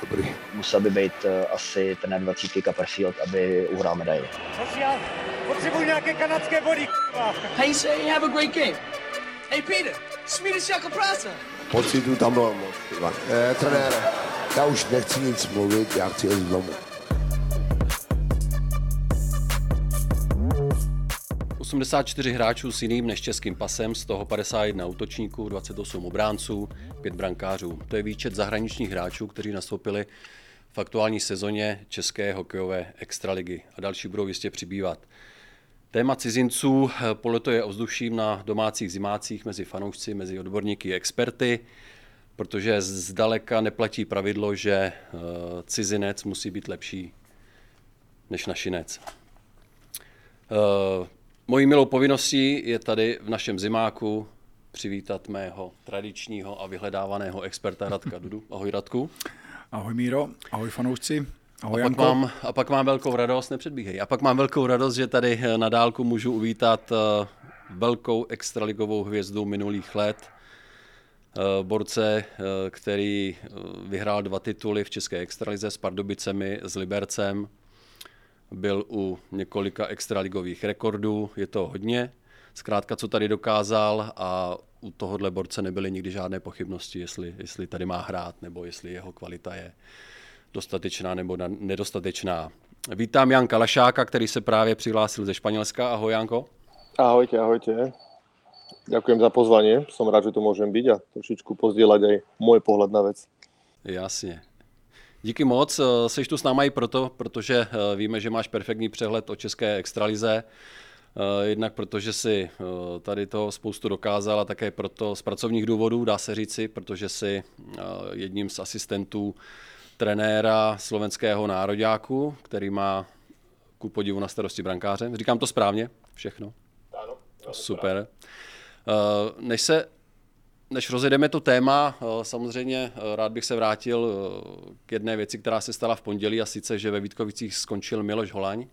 Dobrý. Musel by být uh, asi ten 20 Copperfield, aby uhrál medaili. Potřebuji nějaké kanadské body, Hey, say, have a great game. Hey, Peter, Swedish jako práce. Pocitu tam bylo moc. Eh, trenére, já už nechci nic mluvit, já chci jít domů. 84 hráčů s jiným než českým pasem, z toho 51 útočníků, 28 obránců, 5 brankářů. To je výčet zahraničních hráčů, kteří nastoupili v aktuální sezóně České hokejové extraligy a další budou jistě přibývat. Téma cizinců poletuje ovzduším na domácích zimácích mezi fanoušci, mezi odborníky a experty, protože zdaleka neplatí pravidlo, že eh, cizinec musí být lepší než našinec. Eh, Mojí milou povinností je tady v našem zimáku přivítat mého tradičního a vyhledávaného experta Radka Dudu. Ahoj Radku. Ahoj Míro, ahoj fanoušci. Ahoj a pak, Janko. mám, a pak mám velkou radost, nepředbíhej, a pak mám velkou radost, že tady na dálku můžu uvítat eh, velkou extraligovou hvězdu minulých let, eh, borce, eh, který vyhrál dva tituly v České extralize s Pardubicemi, s Libercem, byl u několika extraligových rekordů, je to hodně. Zkrátka, co tady dokázal a u tohohle borce nebyly nikdy žádné pochybnosti, jestli, jestli tady má hrát, nebo jestli jeho kvalita je dostatečná nebo nedostatečná. Vítám Janka Lašáka, který se právě přihlásil ze Španělska. Ahoj Janko. Ahojte, ahojte. Ďakujem za pozvanie. Som rád, že tu môžem byť a trošičku pozdieľať aj môj pohľad na vec. Jasně. Díky moc, seš tu s náma i proto, protože víme, že máš perfektní přehled o české extralize. Jednak protože si tady toho spoustu dokázal a také proto z pracovních důvodů, dá se říci, protože si jedním z asistentů trenéra slovenského nároďáku, který má ku podivu na starosti brankáře. Říkám to správně? Všechno? Ano. Super. Než se než rozjedeme to téma, samozřejmě rád bych se vrátil k jedné věci, která se stala v pondělí a sice, že ve Vítkovicích skončil Miloš Holaň.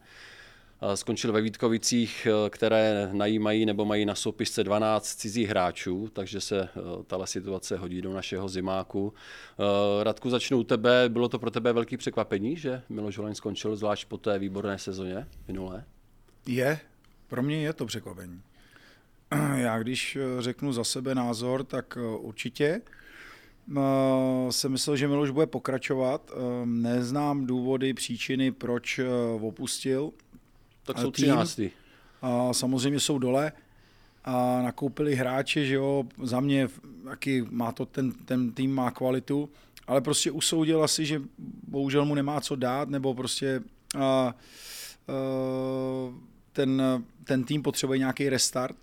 Skončil ve Vítkovicích, které najímají nebo mají na soupisce 12 cizích hráčů, takže se tahle situace hodí do našeho zimáku. Radku, začnu u tebe. Bylo to pro tebe velký překvapení, že Miloš Holaň skončil zvlášť po té výborné sezóně minulé? Je, pro mě je to překvapení. Já když řeknu za sebe názor, tak určitě jsem myslel, že Miloš bude pokračovat. Neznám důvody, příčiny, proč opustil. Tak jsou třináctý. A samozřejmě jsou dole a nakoupili hráče, že jo, za mě taky má to, ten, ten tým má kvalitu, ale prostě usoudil asi, že bohužel mu nemá co dát, nebo prostě a, a, ten, ten tým potřebuje nějaký restart,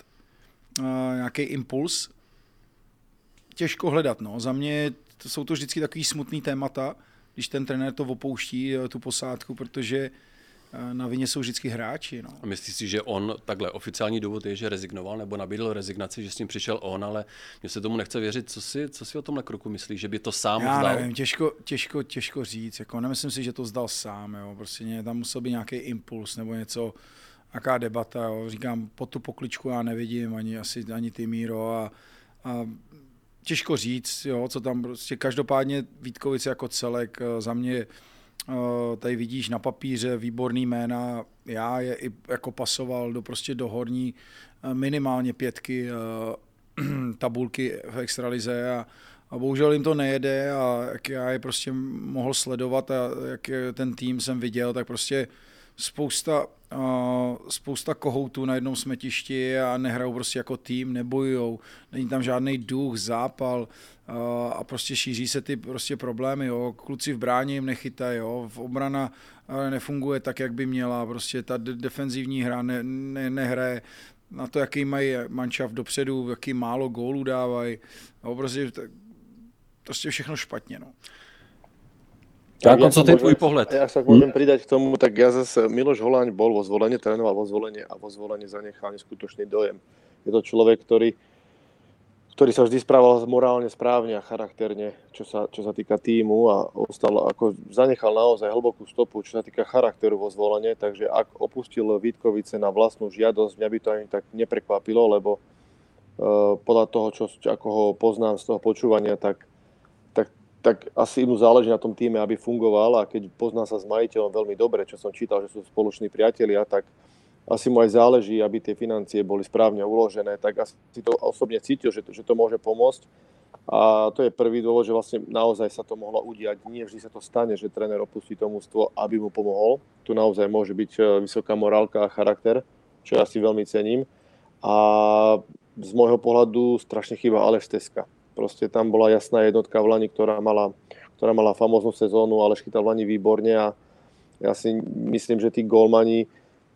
nějaký impuls. Těžko hledat, no. Za mě to jsou to vždycky takový smutný témata, když ten trenér to opouští, tu posádku, protože na vině jsou vždycky hráči. No. A myslíš si, že on, takhle oficiální důvod je, že rezignoval nebo nabídl rezignaci, že s tím přišel on, ale mě se tomu nechce věřit. Co si, co si o tomhle kroku myslíš, že by to sám Já vzdal? nevím, těžko, těžko, těžko říct. Jako, nemyslím si, že to zdal sám. Jo. Prostě tam musel být nějaký impuls nebo něco, jaká debata. Jo. Říkám, po tu pokličku já nevidím, ani, asi, ani ty Míro. A, a těžko říct, jo, co tam prostě každopádně Vítkovice jako celek za mě tady vidíš na papíře výborný jména, já je i jako pasoval do prostě do horní minimálně pětky tabulky v extralize a, a bohužel jim to nejede a jak já je prostě mohl sledovat a jak ten tým jsem viděl, tak prostě spousta, spousta kohoutů na jednom smetišti a nehrajou prostě jako tým, nebojujou, není tam žádný duch, zápal a prostě šíří se ty prostě problémy, jo. kluci v bráně jim nechytají, jo. v obrana nefunguje tak, jak by měla, prostě ta de- defenzivní hra ne, ne, nehraje, na to, jaký mají manšaft dopředu, jaký málo gólů dávají, prostě, prostě všechno špatně. No. Janko, co je tvůj pohled? Ja sa môžem hmm. pridať k tomu, tak ja zase, Miloš Holáň bol vo zvolenie, trénoval vo zvolenie a vo zvolenie zanechal neskutočný dojem. Je to človek, ktorý, ktorý sa vždy správal morálne správne a charakterne, čo sa, čo sa týka týmu a ostal, ako zanechal naozaj hlbokú stopu, čo sa týka charakteru vo zvolenie, takže ak opustil Vítkovice na vlastnú žiadosť, mňa by to ani tak neprekvapilo, lebo uh, podľa toho, čo, ako ho poznám z toho počúvania, tak tak asi mu záleží na tom týme, aby fungoval a keď pozná sa s majiteľom veľmi dobre, čo som čítal, že sú spoloční priatelia, tak asi mu aj záleží, aby tie financie boli správne uložené, tak asi to osobne cítil, že to, že to môže pomôcť. A to je prvý dôvod, že vlastne naozaj sa to mohlo udiať. Nie vždy sa to stane, že tréner opustí to mústvo, aby mu pomohol. Tu naozaj môže byť e, vysoká morálka a charakter, čo ja si veľmi cením. A z môjho pohľadu strašne chýba Aleš Teska. Proste tam bola jasná jednotka v Lani, ktorá mala, ktorá mala famóznu sezónu, ale chytal v Lani výborne a ja si myslím, že tí golmani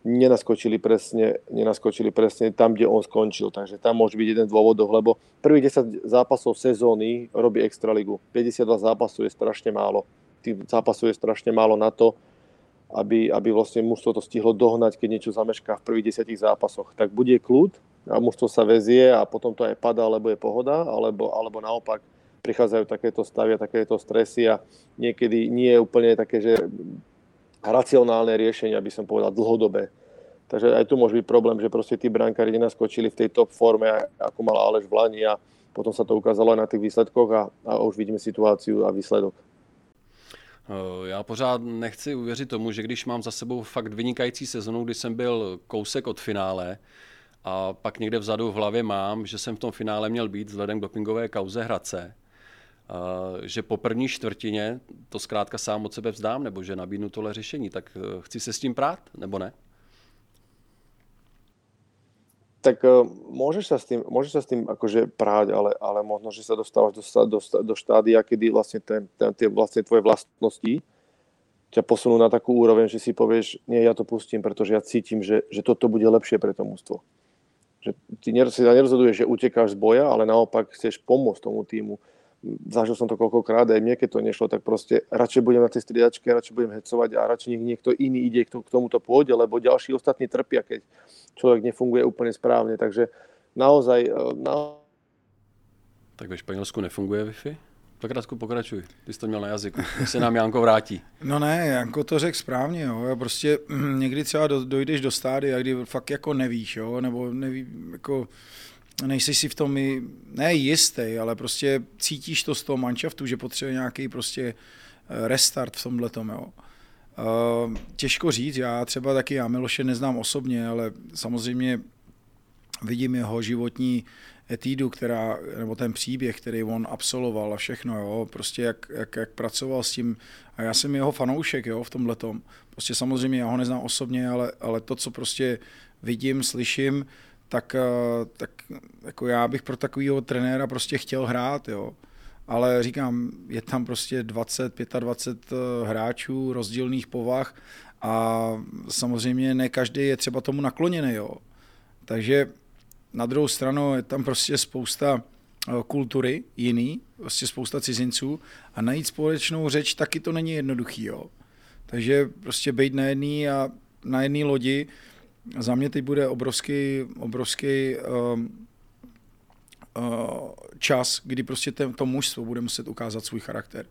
nenaskočili presne, nenaskočili presne tam, kde on skončil. Takže tam môže byť jeden z dôvodov, lebo prvých 10 zápasov sezóny robí Extraligu. 52 zápasov je strašne málo. Tých zápasov je strašne málo na to, aby, aby vlastne mužstvo to stihlo dohnať, keď niečo zamešká v prvých 10 zápasoch. Tak bude kľud, a mužstvo sa vezie a potom to aj padá, lebo je pohoda, alebo, alebo naopak prichádzajú takéto stavy a takéto stresy a niekedy nie je úplne také, že racionálne riešenie, aby som povedal, dlhodobé. Takže aj tu môže byť problém, že proste tí brankári nenaskočili v tej top forme, ako mal Aleš v Lani a potom sa to ukázalo aj na tých výsledkoch a, a už vidíme situáciu a výsledok. Já pořád nechci uvěřit tomu, že když mám za sebou fakt vynikající sezonu, kdy jsem byl kousek od finále, a pak někde vzadu v hlavě mám, že jsem v tom finále měl být vzhledem k dopingové kauze Hradce, že po první čtvrtině to zkrátka sám od sebe vzdám, nebo že nabídnu tohle řešení, tak eh, chci se s tím prát, nebo ne? Tak uh, môžeš sa s tým, môžeš sa s tým akože práť, ale, ale možno, že sa dostávaš do, do, do štádia, kedy vlastne ten, ten, tie vlastne tvoje vlastnosti ťa posunú na takú úroveň, že si povieš, nie, ja to pustím, pretože ja cítim, že, že toto bude lepšie pre to mústvo že ty si nerozhoduješ, že utekáš z boja, ale naopak chceš pomôcť tomu týmu. Zažil som to koľkokrát, aj mne, keď to nešlo, tak proste radšej budem na tej striedačke, radšej budem hecovať a radšej nech niekto iný ide k tomuto pôjde, lebo ďalší ostatní trpia, keď človek nefunguje úplne správne. Takže naozaj... E, na... Tak ve Španělsku nefunguje Wi-Fi? Tak Radku, pokračuj. Ty jsi to měl na jazyku. Se nám Janko vrátí. No ne, Janko to řekl správně. Jo. Já prostě někdy třeba dojdeš do stády, kdy fakt jako nevíš, jo, nebo neví, jako nejsi si v tom i, ne jistý, ale prostě cítíš to z toho manšaftu, že potřebuje nějaký prostě eh, restart v tomhle tom, jo. Uh, těžko říct, já třeba taky, já Miloše neznám osobně, ale samozřejmě vidím jeho životní etídu, která, nebo ten příběh, který on absolvoval a všechno, jo, prostě jak, jak, jak pracoval s tím, a já jsem jeho fanoušek, jo, v tomhle tom. Prostě samozřejmě já ho neznám osobně, ale, ale to, co prostě vidím, slyším, tak, eh, tak jako já bych pro takového trenéra prostě chtěl hrát, jo. Ale říkám, je tam prostě 20, 25 eh, hráčů rozdílných povah a samozřejmě ne každý je třeba tomu nakloněný, jo. Takže na druhou stranu je tam prostě spousta eh, kultury jiný, prostě spousta cizinců a najít společnou řeč taky to není jednoduchý. Jo. Takže prostě být na jedné a na jedné lodi za mě teď bude obrovský, obrovský um, uh, čas, kdy prostě ten, to mužstvo bude muset ukázat svůj charakter.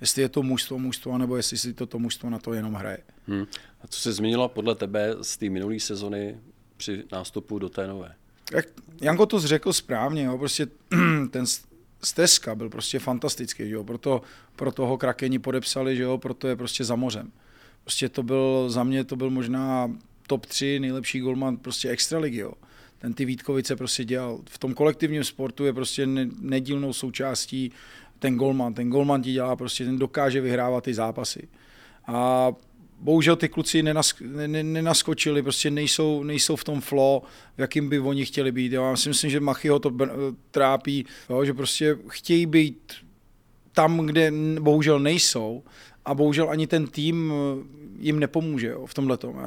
Jestli je to mužstvo mužstvo, nebo jestli si toto mužstvo na to jenom hraje. Hmm. A co se změnilo podle tebe z té minulé sezony při nástupu do té nové? Jak Janko to řekl správně, jo, prostě ten stezka byl prostě fantastický, jo, proto, proto ho krakeni podepsali, že jo, proto je prostě za mořem. Prostě to byl, za mě to byl možná top 3 nejlepší golman prostě extraligy, jo. Ten ty Vítkovice prostě dělal. V tom kolektivním sportu je prostě nedílnou součástí ten golman. Ten golman ti dělá prostě, ten dokáže vyhrávat ty zápasy. A bohužel ty kluci nenask, nenaskočili, prostě nejsou, nejsou v tom flow, v jakým by oni chtěli být. Já si myslím, že Machyho to trápí, jo, že prostě chtějí být tam, kde bohužel nejsou a bohužel ani ten tým eh, jim nepomůže jo, v tomhle tom.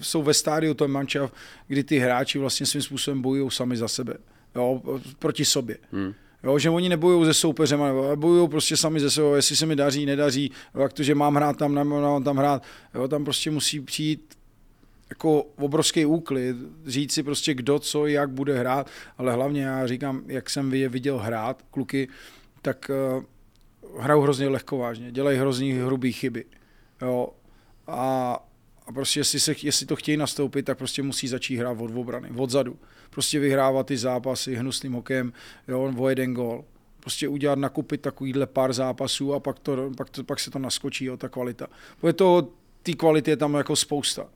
Jsou ve stádiu to manča, kdy ty hráči vlastně svým způsobem bojují sami za sebe, jo, proti sobě. Hmm. Jo, že oni nebojují se soupeřem, ale bojují prostě sami ze sebou, jestli se mi daří, nedaří, jak to, že mám hrát tam, nemám tam hrát. Jo, tam prostě musí přijít jako obrovský úklid, říct si prostě kdo, co, jak bude hrát, ale hlavně já říkám, jak jsem je viděl hrát, kluky, tak uh, hrajou hrozně lehkovážně, dělají hrozně hrubý chyby. Jo. A, a prostě jestli, se, jestli to chtějí nastoupit, tak prostě musí začít hrát od obrany, odzadu. Prostě vyhrávat ty zápasy hnusným hokem, jo, o jeden gol. Prostě udělat, nakupit takovýhle pár zápasů a pak, to, pak, to, pak se to naskočí, jo, ta kvalita. Protože to, ty kvality je tam jako spousta.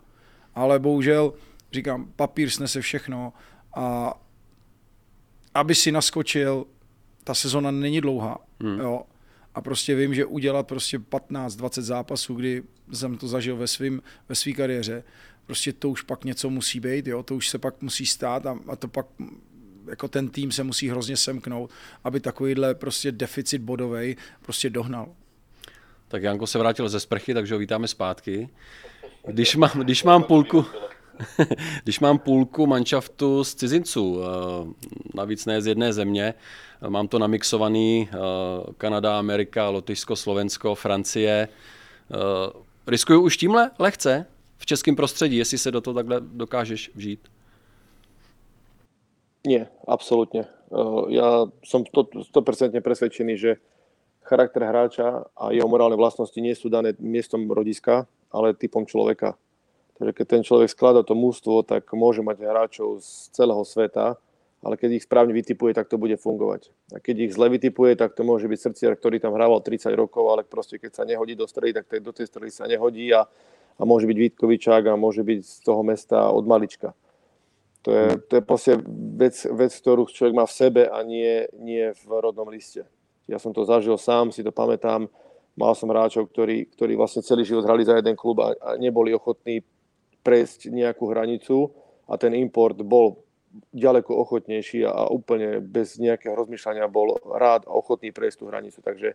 Ale bohužel, říkám, papír snese všechno a aby si naskočil, ta sezona není dlouhá, hmm. jo, a prostě vím, že udělat prostě 15-20 zápasů, kdy jsem to zažil ve svým, ve své kariéře, prostě to už pak něco musí být, jo, to už se pak musí stát a, a to pak jako ten tým se musí hrozně semknout, aby takovýhle prostě deficit bodový prostě dohnal. Tak Janko se vrátil ze sprchy, takže ho vítáme zpátky. Když mám, když mám půlku, když mám půlku manšaftu z cizinců, eh, navíc ne z jedné země, mám to namixovaný eh, Kanada, Amerika, Lotyšsko, Slovensko, Francie. Eh, riskuju už tímhle lehce v českém prostředí, jestli se do toho takhle dokážeš vžít? Nie, absolútne. Ja som 100%, 100% presvedčený, že charakter hráča a jeho morálne vlastnosti sú dané miestom rodiska, ale typom človeka. Takže keď ten človek skladá to mústvo, tak môže mať hráčov z celého sveta, ale keď ich správne vytipuje, tak to bude fungovať. A keď ich zle vytipuje, tak to môže byť srdciar, ktorý tam hrával 30 rokov, ale proste keď sa nehodí do strely, tak do tej strely sa nehodí a, a môže byť Vítkovičák a môže byť z toho mesta od malička. To je, to je proste vec, vec, ktorú človek má v sebe a nie, nie v rodnom liste. Ja som to zažil sám, si to pamätám. Mal som hráčov, ktorí, ktorí vlastne celý život hrali za jeden klub a, a neboli ochotní prejsť nejakú hranicu a ten import bol ďaleko ochotnejší a úplne bez nejakého rozmýšľania bol rád a ochotný prejsť tú hranicu. Takže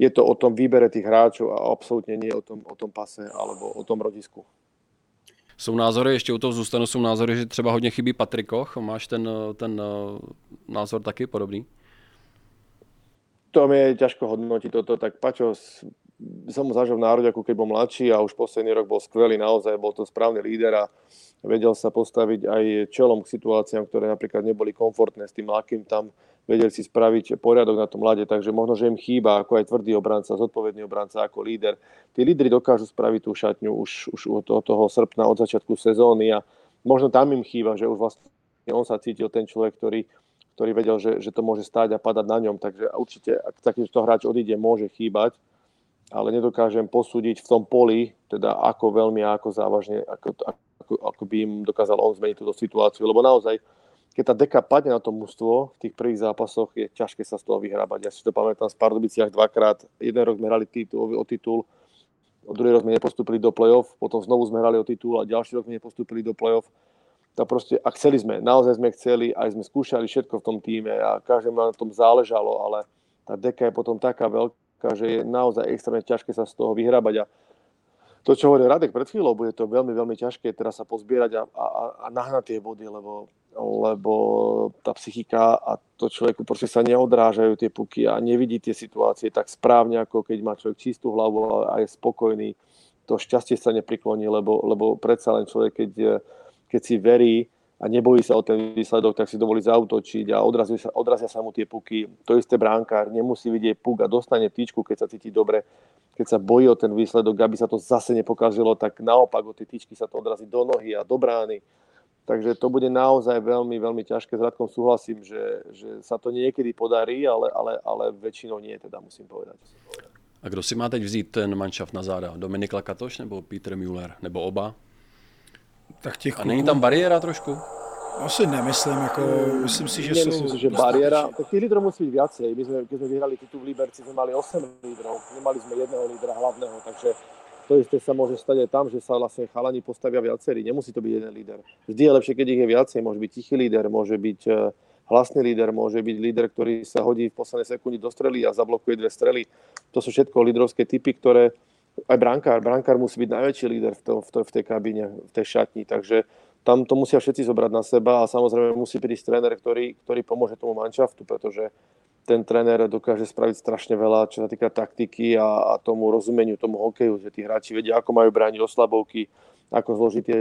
je to o tom výbere tých hráčov a absolútne nie o tom, o tom pase alebo o tom rodisku. Jsou názory, ještě u toho zůstanu, jsou názory, že třeba hodně chybí Patrikoch. Máš ten, ten eh, názor taky podobný? To mi je ťažko hodnotiť toto, tak Pačo som mu zažil v národe, ako keď bol mladší a už posledný rok bol skvelý, naozaj bol to správny líder a vedel sa postaviť aj čelom k situáciám, ktoré napríklad neboli komfortné s tým Lakým tam, vedeli si spraviť poriadok na tom mlade, takže možno, že im chýba ako aj tvrdý obranca, zodpovedný obranca ako líder. Tí lídry dokážu spraviť tú šatňu už, už od toho srpna, od začiatku sezóny a možno tam im chýba, že už vlastne on sa cítil ten človek, ktorý, ktorý vedel, že, že to môže stáť a padať na ňom, takže určite, ak takýto hráč odíde, môže chýbať, ale nedokážem posúdiť v tom poli, teda ako veľmi a ako závažne, ako, ako, ako by im dokázal on zmeniť túto situáciu, lebo naozaj, keď tá deka padne na to mužstvo v tých prvých zápasoch, je ťažké sa z toho vyhrábať. Ja si to pamätám v Pardubiciach dvakrát, jeden rok sme hrali titul, o titul, o druhý rok sme nepostupili do play-off, potom znovu sme hrali o titul a ďalší rok sme nepostupili do play-off. To proste, a chceli sme, naozaj sme chceli, aj sme skúšali všetko v tom týme a každému na tom záležalo, ale tá deka je potom taká veľká, že je naozaj extrémne ťažké sa z toho vyhrábať a to, čo hovoril Radek pred chvíľou, bude to veľmi, veľmi ťažké teraz sa pozbierať a, a, a nahnať tie body, lebo, lebo tá psychika a to človeku proste sa neodrážajú tie puky a nevidí tie situácie tak správne, ako keď má človek čistú hlavu a je spokojný. To šťastie sa neprikloní, lebo, lebo predsa len človek, keď, keď si verí, a nebojí sa o ten výsledok, tak si dovolí zautočiť a odrazia sa, odrazia sa mu tie puky. To isté bránkár nemusí vidieť puk a dostane tyčku, keď sa cíti dobre. Keď sa bojí o ten výsledok, aby sa to zase nepokazilo, tak naopak o tie tyčky sa to odrazí do nohy a do brány. Takže to bude naozaj veľmi, veľmi ťažké. S Radkom súhlasím, že, že sa to niekedy podarí, ale, ale, ale väčšinou nie, teda musím povedať. A kdo si má teď vzít ten manšaft na záda? Dominik Lakatoš nebo Peter Müller? Nebo oba? Tak těch A není tam bariéra trošku? Asi nemyslím, jako, myslím si, že Nemyslím sú... si, že bariéra, tak tých lídrov musí byť viacej. My sme, keď sme vyhrali titul v Liberci, sme mali 8 lídrov, nemali sme jedného lídra hlavného, takže to isté sa môže stať aj tam, že sa vlastne chalani postavia viacerí. Nemusí to byť jeden líder. Vždy je lepšie, keď ich je viacej. Môže byť tichý líder, môže byť eh, hlasný líder, môže byť líder, ktorý sa hodí v poslednej sekunde do strely a zablokuje dve strely. To sú všetko lídrovské typy, ktoré aj brankár, brankár musí byť najväčší líder v, tom, v, to, v tej kabíne, v tej šatni, takže tam to musia všetci zobrať na seba a samozrejme musí prísť tréner, ktorý, ktorý pomôže tomu manšaftu, pretože ten tréner dokáže spraviť strašne veľa, čo sa týka taktiky a, a tomu rozumeniu, tomu hokeju, že tí hráči vedia, ako majú brániť oslabovky, ako zložiť tie,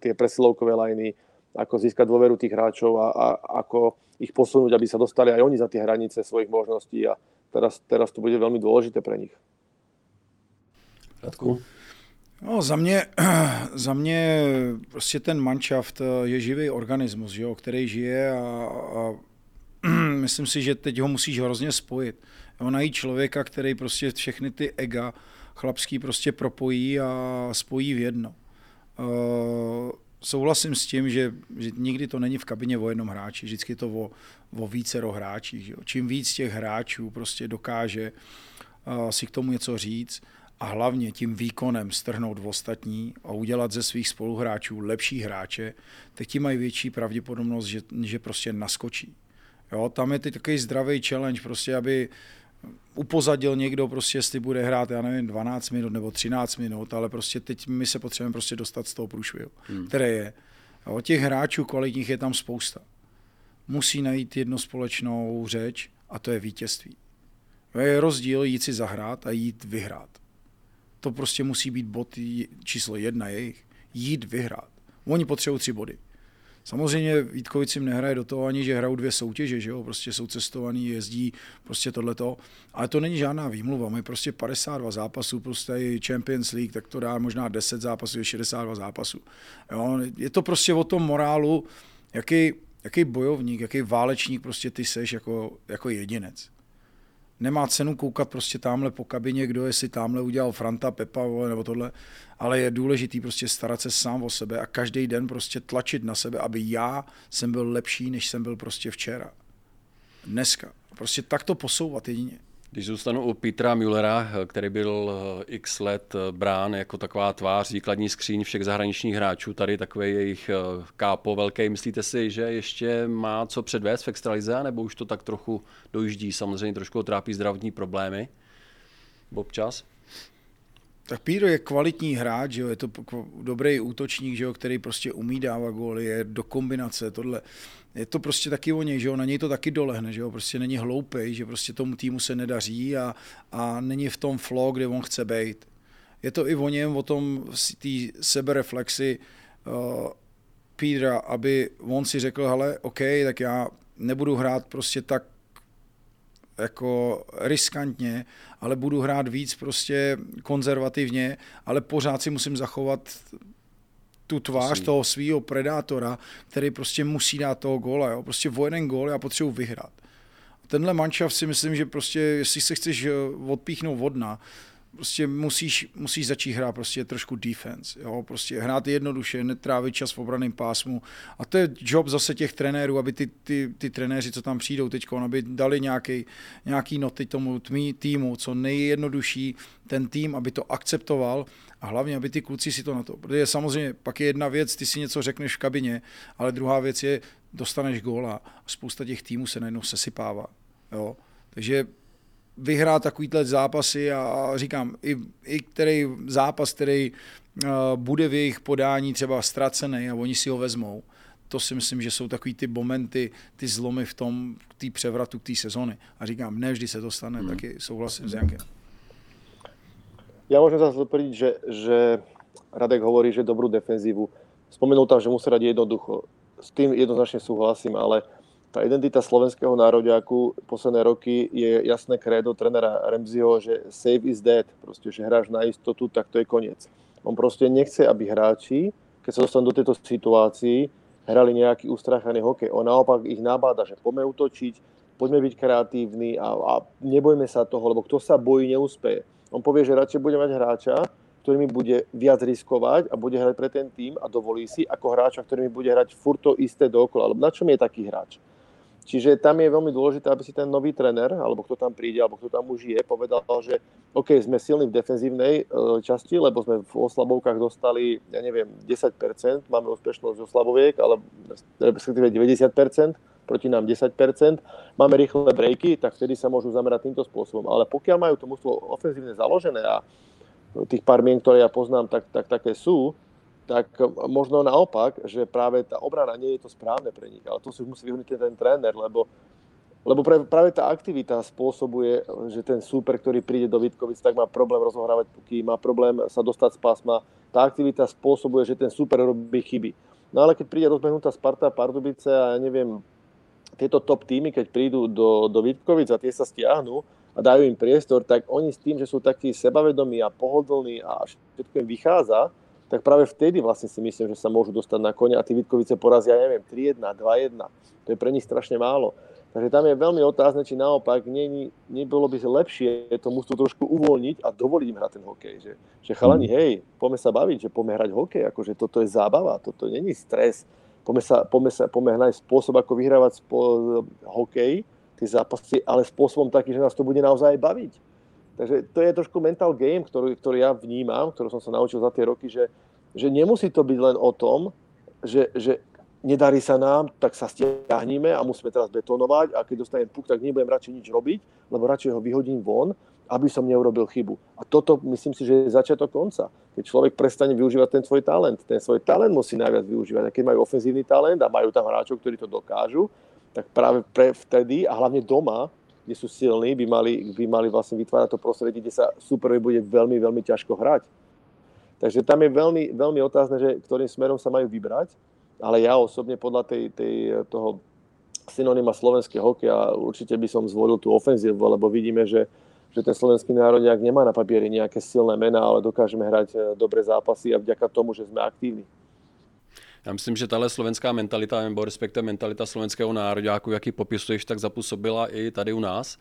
tie presilovkové lajny, ako získať dôveru tých hráčov a, a ako ich posunúť, aby sa dostali aj oni za tie hranice svojich možností a teraz, teraz to bude veľmi dôležité pre nich. Radku? No, za mě, za mě prostě ten manšaft je živý organismus, že jo, který žije a, a myslím si, že teď ho musíš hrozně spojit. Jo, najít člověka, který prostě všechny ty ega chlapský prostě propojí a spojí v jedno. Uh, souhlasím s tím, že, že nikdy to není v kabině o jednom hráči, vždycky to o, o vícero hráčích. Jo. Čím víc těch hráčů prostě dokáže uh, si k tomu něco říct a hlavně tím výkonem strhnout v ostatní a udělat ze svých spoluhráčů lepší hráče, tak ti mají větší pravděpodobnost, že, že prostě naskočí. Jo, tam je teď takový zdravý challenge, prostě aby upozadil někdo, prostě jestli bude hrát, já nevím, 12 minut nebo 13 minut, ale prostě teď my se potřebujeme prostě dostat z toho průšvihu, hmm. které je. O těch hráčů kvalitních je tam spousta. Musí najít jednu společnou řeč a to je vítězství. Je rozdíl jít si zahrát a jít vyhrát. To prostě musí být bod číslo jedna jejich. Jít vyhrát. Oni potřebují tři body. Samozřejmě Vítkovicím nehraje do toho ani, že hrajou dvě soutěže, že jo, prostě jsou cestovaní, jezdí, prostě tohleto, ale to není žádná výmluva, mají prostě 52 zápasů, prostě i Champions League, tak to dá možná 10 zápasů, je 62 zápasů. Jo, je to prostě o tom morálu, jaký, jaký bojovník, jaký válečník prostě ty seš jako, jako jedinec nemá cenu koukat prostě tamhle po kabině, kdo jestli tamhle udělal Franta, Pepa nebo tohle, ale je důležitý prostě starat se sám o sebe a každý den prostě tlačit na sebe, aby já jsem byl lepší, než jsem byl prostě včera. Dneska. Prostě tak to posouvat jedině. Když zůstanu u Petra Müllera, který byl eh, x let eh, brán jako taková tvář, výkladní skříň všech zahraničních hráčů, tady takový jejich eh, kápo velký, myslíte si, že ještě má co předvést v extralize, nebo už to tak trochu dojíždí? Samozřejmě trošku trápí zdravotní problémy občas? Tak Píro je kvalitní hráč, že jo? je to dobrý útočník, že jo? který prostě umí dávat góly, je do kombinace, tohle. Je to prostě taky o něj, že jo? na něj to taky dolehne, že jo? prostě není hloupý, že prostě tomu týmu se nedaří a, a není v tom flow, kde on chce být. Je to i o něm, o tom té sebereflexi uh, Píra, aby on si řekl, hele, OK, tak já nebudu hrát prostě tak jako riskantně, ale budu hrát víc prostě konzervativně, ale pořád si musím zachovat tu tvář toho svého predátora, který prostě musí dát toho góla. Jo? Prostě o jeden gól já potřebuji vyhrát. Tenhle manšaft si myslím, že prostě, jestli se chceš odpíchnout vodna, prostě musíš, musíš začít hrát prostě trošku defense, jo? prostě hrát jednoduše, netrávit čas v obraném pásmu a to je job zase těch trenérů, aby ty, ty, ty trenéři, co tam přijdou teď, aby dali nějaký, nějaký noty tomu tmí, týmu, co nejjednodušší ten tým, aby to akceptoval a hlavně, aby ty kluci si to na to, protože samozřejmě pak je jedna věc, ty si něco řekneš v kabině, ale druhá věc je, dostaneš góla a spousta těch týmů se najednou sesypává. Jo? Takže vyhrát takovýhle zápasy a říkám, i, i který zápas, který uh, bude v jejich podání třeba ztracený a oni si ho vezmou, to si myslím, že jsou takový ty momenty, ty zlomy v tom, té převratu té sezony. A říkám, ne vždy se to stane, hmm. taky souhlasím s Jankem. Ja môžem zase doplniť, že, že Radek hovorí, že dobrú defenzívu. Spomenul tam, že musí hrať jednoducho. S tým jednoznačne súhlasím, ale tá identita slovenského nároďáku posledné roky je jasné krédo trenera Remziho, že save is dead, proste, že hráš na istotu, tak to je koniec. On proste nechce, aby hráči, keď sa dostanú do tejto situácii, hrali nejaký ustrachaný hokej. On naopak ich nabáda, že poďme útočiť, poďme byť kreatívni a, a nebojme sa toho, lebo kto sa bojí, neúspeje. On povie, že radšej bude mať hráča, ktorý mi bude viac riskovať a bude hrať pre ten tým a dovolí si, ako hráča, ktorý mi bude hrať furt to isté dokola. Lebo na čom je taký hráč? Čiže tam je veľmi dôležité, aby si ten nový trener, alebo kto tam príde, alebo kto tam už je, povedal, že OK, sme silní v defenzívnej e, časti, lebo sme v oslabovkách dostali, ja neviem, 10%, máme úspešnosť oslaboviek, ale respektíve 90%, proti nám 10%, máme rýchle breaky, tak vtedy sa môžu zamerať týmto spôsobom. Ale pokiaľ majú to mústvo ofenzívne založené a tých pár mien, ktoré ja poznám, tak, tak také sú, tak možno naopak, že práve tá obrana nie je to správne pre nich. Ale to si musí vyhnúť ten tréner, lebo lebo práve tá aktivita spôsobuje, že ten súper, ktorý príde do Vitkovic, tak má problém rozohrávať puky, má problém sa dostať z pásma. Tá aktivita spôsobuje, že ten súper robí chyby. No ale keď príde rozbehnutá Sparta, Pardubice a ja neviem, tieto top týmy, keď prídu do, do Vitkovic a tie sa stiahnu a dajú im priestor, tak oni s tým, že sú takí sebavedomí a pohodlní a všetko im vychádza, tak práve vtedy vlastne si myslím, že sa môžu dostať na konia a tí Vitkovice porazia, ja neviem, 3-1, 2-1. To je pre nich strašne málo. Takže tam je veľmi otázne, či naopak nie, nebolo by lepšie to musú trošku uvoľniť a dovoliť im hrať ten hokej. Že, že chalani, hej, poďme sa baviť, že poďme hrať hokej, akože toto je zábava, toto není stres. Poďme sa, poďme sa poďme hrať spôsob, ako vyhrávať spo, hokej, tie zápasy, ale spôsobom taký, že nás to bude naozaj baviť. Takže to je trošku mental game, ktorý, ktorý ja vnímam, ktorý som sa naučil za tie roky, že, že nemusí to byť len o tom, že, že nedarí sa nám, tak sa stiahníme a musíme teraz betonovať a keď dostanem puk, tak nebudem radšej nič robiť, lebo radšej ho vyhodím von, aby som neurobil chybu. A toto myslím si, že je začiatok konca. Keď človek prestane využívať ten svoj talent, ten svoj talent musí najviac využívať. A keď majú ofenzívny talent a majú tam hráčov, ktorí to dokážu, tak práve pre vtedy a hlavne doma, kde sú silní, by mali, by mali vlastne vytvárať to prostredie, kde sa superovi bude veľmi, veľmi ťažko hrať. Takže tam je veľmi, veľmi otázne, že ktorým smerom sa majú vybrať ale ja osobne podľa tej, tej, toho synonyma slovenský hokeja určite by som zvolil tú ofenzívu, lebo vidíme, že, že ten slovenský národ nejak nemá na papieri nejaké silné mená, ale dokážeme hrať eh, dobré zápasy a vďaka tomu, že sme aktívni. Já myslím, že tahle slovenská mentalita, nebo respektive mentalita slovenského nároďáku, jaký popisuješ, tak zapůsobila i tady u nás.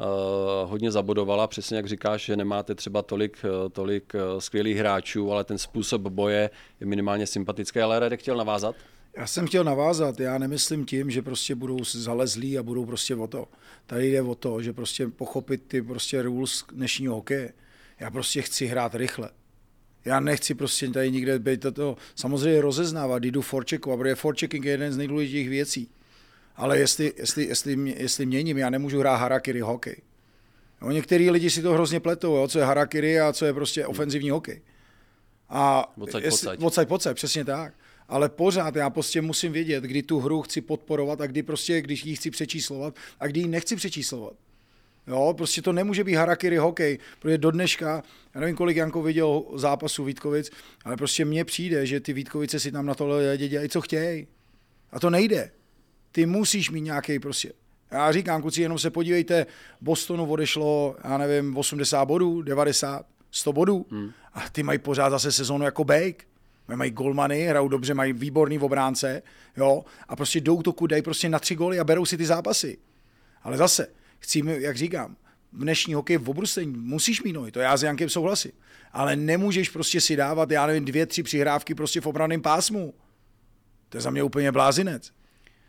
Uh, hodně zabodovala, přesně jak říkáš, že nemáte třeba tolik, eh, tolik skvělých hráčů, ale ten způsob boje je minimálně sympatický. Ale Radek chtěl navázat? Já jsem chtěl navázat, já nemyslím tím, že prostě budou zalezlí a budou prostě o to. Tady jde o to, že prostě pochopit ty prostě rules dnešního hokeje. Já prostě chci hrát rychle. Já nechci prostě tady nikde být toto, samozřejmě rozeznávat, jdu forcheckovat, protože forchecking je jeden z nejdůležitějších věcí. Ale jestli, jestli, jestli, jestli měním, já nemůžu hrát harakiri hokej. No, některý lidi si to hrozně pletou, jo, co je harakiri a co je prostě ofenzivní hokej. A odsaď, jestli, odsaď, odsaď, přesně tak. Ale pořád já prostě musím vědět, kdy tu hru chci podporovat a kdy prostě, když ji chci přečíslovat a kdy ji nechci přečíslovat. Jo, prostě to nemůže být harakiri hokej, protože do dneška, já nevím, kolik Janko viděl zápasu Vítkovic, ale prostě mně přijde, že ty Vítkovice si tam na tohle dělají, co chtějí. A to nejde. Ty musíš mít nějaký prostě. Já říkám, kluci, jenom se podívejte, Bostonu odešlo, já nevím, 80 bodů, 90, 100 bodů hmm. a ty mají pořád zase sezónu jako bake. Mají golmany, hrajou dobře, mají výborný obránce, jo, a prostě jdou toku, dají prostě na tři góly a berou si ty zápasy. Ale zase, chci, jak říkám, v dnešní hokej v obrusení musíš mít nohy, to já s Jankem souhlasím. Ale nemůžeš prostě si dávat, já nevím, dvě, tři přihrávky prostě v obraném pásmu. To je za mě úplně blázinec.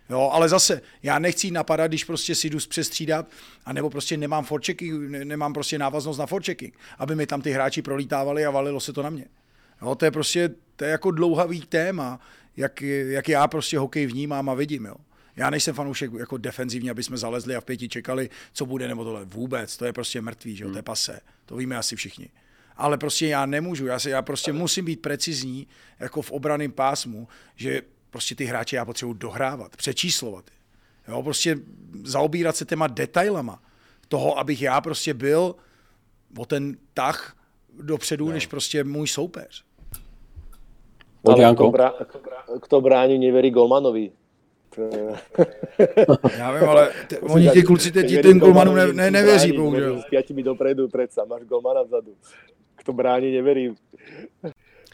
Jo, ale zase, já nechci napadat, když prostě si jdu přestřídat, anebo prostě nemám forchecking, nemám prostě návaznost na forchecking, aby mi tam ty hráči prolítávali a valilo se to na mě. Jo, to je prostě, to je jako dlouhavý téma, jak, jak já prostě hokej vnímám a vidím, jo. Já nejsem fanoušek jako defenzivní, aby jsme zalezli a v pěti čekali, co bude nebo tohle. Vůbec, to je prostě mrtvý, že jo, to je hmm. pase. To víme asi všichni. Ale prostě já nemůžu, já, se, já prostě musím být precizní jako v obraném pásmu, že prostě ty hráče já potřebuji dohrávat, přečíslovat. Jo, prostě zaobírat se těma detailama toho, abych já prostě byl o ten tah dopředu, no. než prostě můj soupeř. Ale kto, brá, kto bráni, neverí Golmanovi. Já vím, ale te, oni ti kluci teď ten golmanu ne, ne, nevěří, bohužel. S pětimi dopredu, predsa, máš golmana vzadu. Kto bráni, neverí.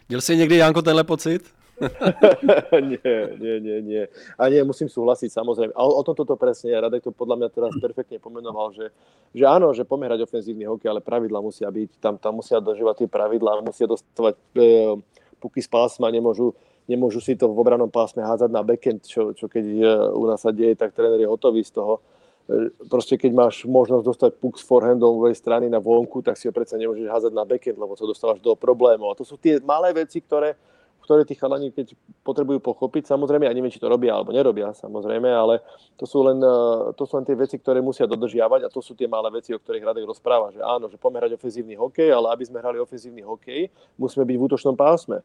Měl jsi někdy, Janko, tenhle pocit? nie, nie, nie, nie. A nie, musím súhlasiť, samozrejme. A o, o tom toto presne. Radek to podľa mňa teraz perfektne pomenoval, že, že áno, že pomerať ofenzívny hokej, ale pravidla musia byť, tam, tam musia dožívať tie pravidlá, musia dostávať e, puky z pásma, nemôžu, nemôžu si to v obranom pásme hádzať na backend, čo, čo keď e, u nás sa deje, tak tréner je hotový z toho. E, proste keď máš možnosť dostať puk z forehandovej strany na vonku, tak si ho predsa nemôžeš házať na backend, lebo to dostávaš do problémov. A to sú tie malé veci, ktoré, ktoré tí chalani, keď potrebujú pochopiť, samozrejme, ja neviem, či to robia alebo nerobia, samozrejme, ale to sú len, eh, to sú len tie veci, ktoré musia dodržiavať a to sú tie malé veci, o ktorých Radek rozpráva, že áno, že poďme hrať ofenzívny hokej, ale aby sme hrali ofenzívny hokej, musíme byť v útočnom pásme.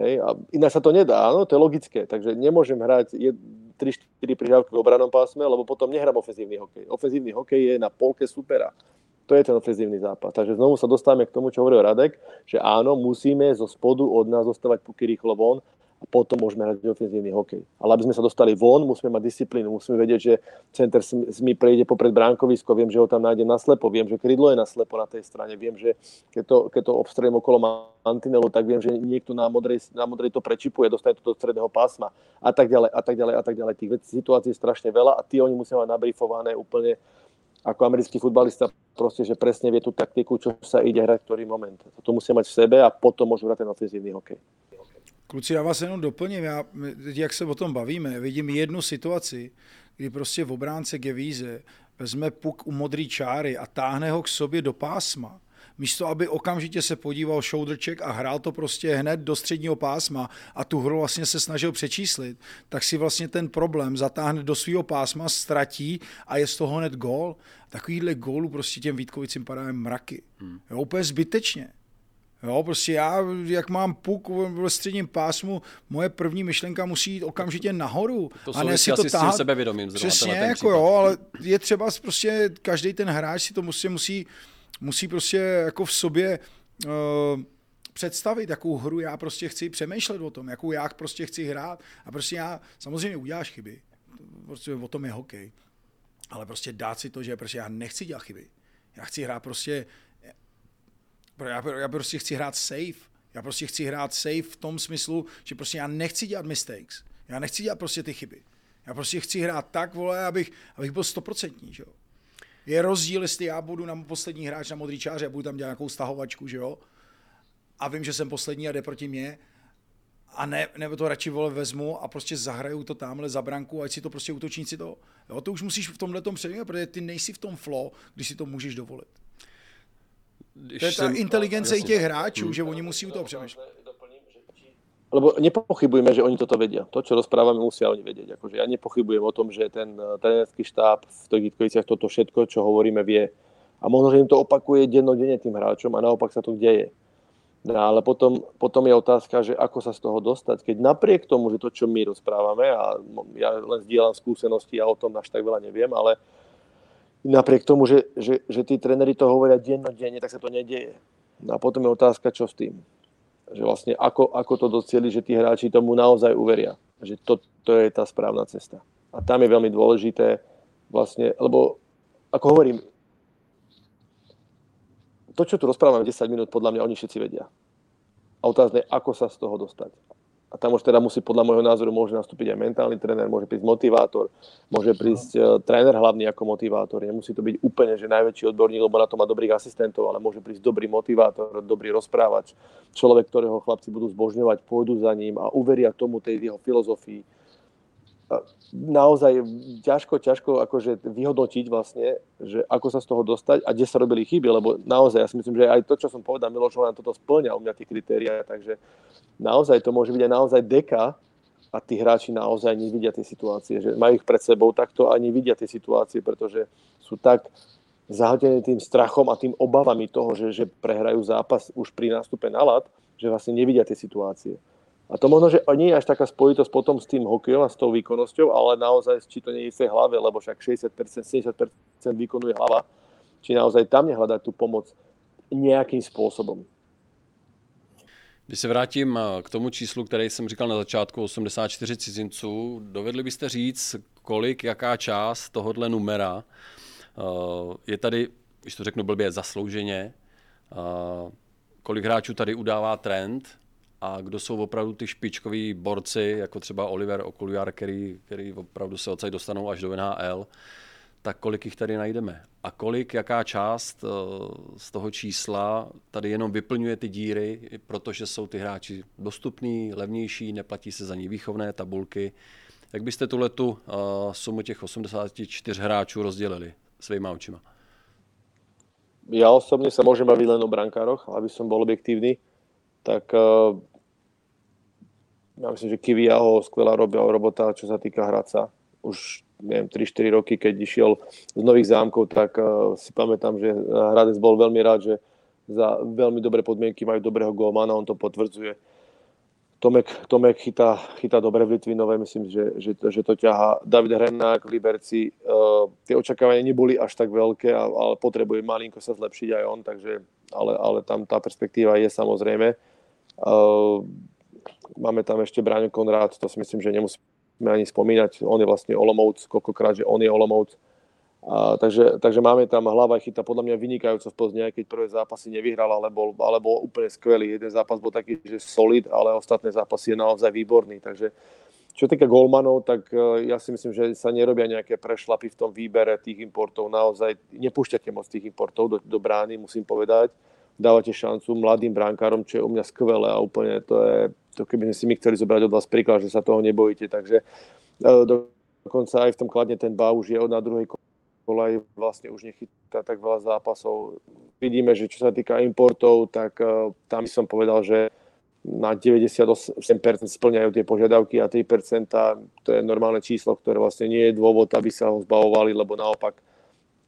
Hej? A iná sa to nedá, áno, to je logické, takže nemôžem hrať 3-4 prihrávky v obranom pásme, lebo potom nehrám ofenzívny hokej. Ofenzívny hokej je na polke supera. To je ten ofenzívny zápas. Takže znovu sa dostávame k tomu, čo hovoril Radek, že áno, musíme zo spodu od nás dostávať puky rýchlo von a potom môžeme hrať ofenzívny hokej. Ale aby sme sa dostali von, musíme mať disciplínu, musíme vedieť, že center mi prejde popred bránkovisko, viem, že ho tam nájdem naslepo, viem, že krydlo je naslepo na tej strane, viem, že keď to, keď to obstrelím okolo mantinelu, tak viem, že niekto na modrej, na modrej to prečipuje, dostane to do stredného pásma a tak ďalej, a tak ďalej, a tak ďalej. Tých situácií je strašne veľa a tí oni musia mať nabrifované úplne ako americký futbalista proste, že presne vie tú taktiku, čo sa ide hrať v ktorý moment. To musia mať v sebe a potom môžu hrať ten ofenzívny hokej. Kluci, já vás jenom doplním, já, jak se o tom bavíme, vidím jednu situaci, kdy prostě v obránce Gevíze vezme puk u modrý čáry a táhne ho k sobě do pásma. Místo, aby okamžitě se podíval check a hrál to prostě hned do středního pásma a tu hru vlastně se snažil přečíslit, tak si vlastně ten problém zatáhne do svého pásma, ztratí a je z toho hned gól. Takovýhle gólů prostě těm Vítkovicím padají mraky. Hmm. Jo, úplně zbytečně. Jo, prostě já, jak mám puk ve středním pásmu, moje první myšlenka musí jít okamžitě nahoru. To a ne si to tahat. sebevědomím. Přesně, jako jo, ale je třeba prostě, každý ten hráč si to musí, musí, musí prostě jako v sobě uh, představit, jakou hru já prostě chci přemýšlet o tom, jakou já prostě chci hrát. A prostě já, samozřejmě uděláš chyby, prostě o tom je hokej. Ale prostě dát si to, že prostě já nechci dělat chyby. Já chci hrát prostě já, já prostě chci hrát safe. Já prostě chci hrát safe v tom smyslu, že prostě já nechci dělat mistakes. Já nechci dělat prostě ty chyby. Já prostě chci hrát tak, vole, abych, abych byl stoprocentní, že jo. Je rozdíl, jestli já budu na poslední hráč na modrý čáře a budu tam dělat nějakou stahovačku, že jo. A vím, že jsem poslední a jde proti mě. A ne, nebo to radši vole vezmu a prostě zahraju to tamhle za branku, ať si to prostě útočníci to. Jo, to už musíš v tomhle tom protože ty nejsi v tom flow, když si to můžeš dovolit. Když to je ta jsem, inteligence i těch hráčů, hmm. že oni musí u toho přemýšlet. Lebo nepochybujeme, že oni toto vedia. To, čo rozprávame, musia oni vedieť. Akože ja nepochybujem o tom, že ten eh, trénerský štáb v tých Vítkoviciach toto všetko, čo hovoríme, vie. A možno, že im to opakuje dennodenne tým hráčom a naopak sa to deje. No, ale potom, potom je otázka, že ako sa z toho dostať, keď napriek tomu, že to, čo my rozprávame, a ja len zdieľam skúsenosti, ja o tom až tak veľa neviem, ale uh, napriek tomu, že, že, že tí tréneri to hovoria dennodenne, tak sa to nedieje. No a potom je otázka, čo s tým. Že vlastne ako, ako to docieli, že tí hráči tomu naozaj uveria. Že to, to je tá správna cesta. A tam je veľmi dôležité vlastne, lebo ako hovorím, to, čo tu rozprávame 10 minút, podľa mňa oni všetci vedia. A otázne ako sa z toho dostať a tam už teda musí podľa môjho názoru môže nastúpiť aj mentálny tréner, môže prísť motivátor, môže prísť uh, tréner hlavný ako motivátor. Nemusí to byť úplne, že najväčší odborník, lebo na to má dobrých asistentov, ale môže prísť dobrý motivátor, dobrý rozprávač, človek, ktorého chlapci budú zbožňovať, pôjdu za ním a uveria tomu tej jeho filozofii naozaj ťažko, ťažko akože vyhodnotiť vlastne, že ako sa z toho dostať a kde sa robili chyby, lebo naozaj ja si myslím, že aj to, čo som povedal, Miloš len toto splňa u mňa tie kritéria, takže naozaj to môže byť aj naozaj deka a tí hráči naozaj nevidia tie situácie, že majú ich pred sebou, takto ani vidia tie situácie, pretože sú tak zahltení tým strachom a tým obavami toho, že, že prehrajú zápas už pri nástupe na lat, že vlastne nevidia tie situácie. A to možno, že je až taká spojitosť potom s tým hokejom a s tou výkonnosťou, ale naozaj, či to nie je v tej hlave, lebo však 60%, 70% výkonu je hlava, či naozaj tam nehľadať tú pomoc nejakým spôsobom. Když se vrátím eh, k tomu číslu, které jsem říkal na začátku, 84 cizinců, dovedli byste říct, kolik, jaká část tohohle numera eh, je tady, když to řeknu blbě, zaslouženě, eh, kolik hráčů tady udává trend, a kdo jsou opravdu ty špičkoví borci, jako třeba Oliver Okuliar, který, který opravdu se odsaď dostanou až do NHL, tak kolik jich tady najdeme? A kolik, jaká část eh, z toho čísla tady jenom vyplňuje ty díry, protože jsou ty hráči dostupní, levnější, neplatí se za ní výchovné tabulky. Jak byste tuhle tu uh, sumu těch 84 hráčů rozdělili svýma očima? Ja osobne sa môžem baviť len o brankároch, aby som bol objektívny. Tak uh, ja myslím, že Kiviaho skvelá robila robota, čo sa týka hráca. Už neviem, 3-4 roky, keď išiel z Nových zámkov, tak uh, si pamätám, že Hradec bol veľmi rád, že za veľmi dobré podmienky majú dobrého golmana, on to potvrdzuje. Tomek, Tomek chytá, chytá dobre v Litvinové, myslím, že, že, to, že to ťahá. David Hrenák Liberci, uh, tie očakávania neboli až tak veľké, ale potrebuje malinko sa zlepšiť aj on, takže, ale, ale tam tá perspektíva je samozrejme. Uh, máme tam ešte Bráňo Konrád, to si myslím, že nemusíme ani spomínať. On je vlastne Olomouc, koľkokrát, že on je Olomouc. A, takže, takže máme tam hlava chyta podľa mňa vynikajúco v Plzni, aj keď prvé zápasy nevyhral, ale bol, ale bol úplne skvelý. Jeden zápas bol taký, že solid, ale ostatné zápasy je naozaj výborný. Takže čo týka golmanov, tak e, ja si myslím, že sa nerobia nejaké prešlapy v tom výbere tých importov. Naozaj nepúšťate moc tých importov do, do brány, musím povedať. Dávate šancu mladým bránkárom, čo je u mňa skvelé a úplne to je, to keby sme si my chceli zobrať od vás príklad, že sa toho nebojíte. Takže e, dokonca aj v tom kladne ten bá už je na druhej kolej vlastne už nechytá tak veľa zápasov. Vidíme, že čo sa týka importov, tak uh, tam som povedal, že na 98% splňajú tie požiadavky a 3% to je normálne číslo, ktoré vlastne nie je dôvod, aby sa ho zbavovali, lebo naopak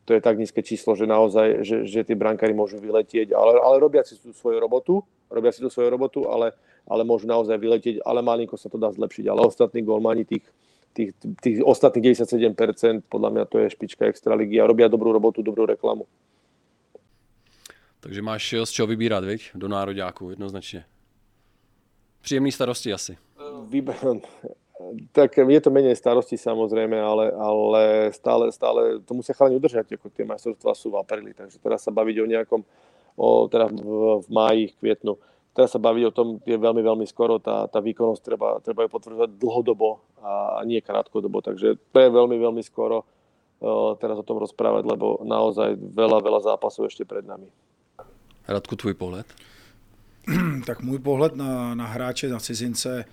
to je tak nízke číslo, že naozaj, že, že tí brankári môžu vyletieť, ale, ale robia si tú svoju robotu, robia si tú svoju robotu, ale, ale môžu naozaj vyletieť, ale malinko sa to dá zlepšiť, ale ostatní golmani tých tých, tých ostatných 97% podľa mňa to je špička extraligy a robia dobrú robotu, dobrú reklamu. Takže máš z čeho vybírat, viď? Do nároďáku, jednoznačně. Příjemný starosti asi. Vyber... Tak je to menej starosti samozrejme, ale, ale stále, stále to musia chalani udržať, ako tie majstrovstvá sú v apríli, takže teraz sa baviť o nejakom, o, teda v, v máji, kvietnu, teraz sa baviť o tom je veľmi, veľmi skoro. Tá, tá výkonnosť treba, treba ju potvrdzovať dlhodobo a nie krátkodobo. Takže to je veľmi, veľmi skoro uh, teraz o tom rozprávať, lebo naozaj veľa, veľa zápasov ešte před nami. Radku, tvůj pohled? tak můj pohled na, na hráče, na cizince,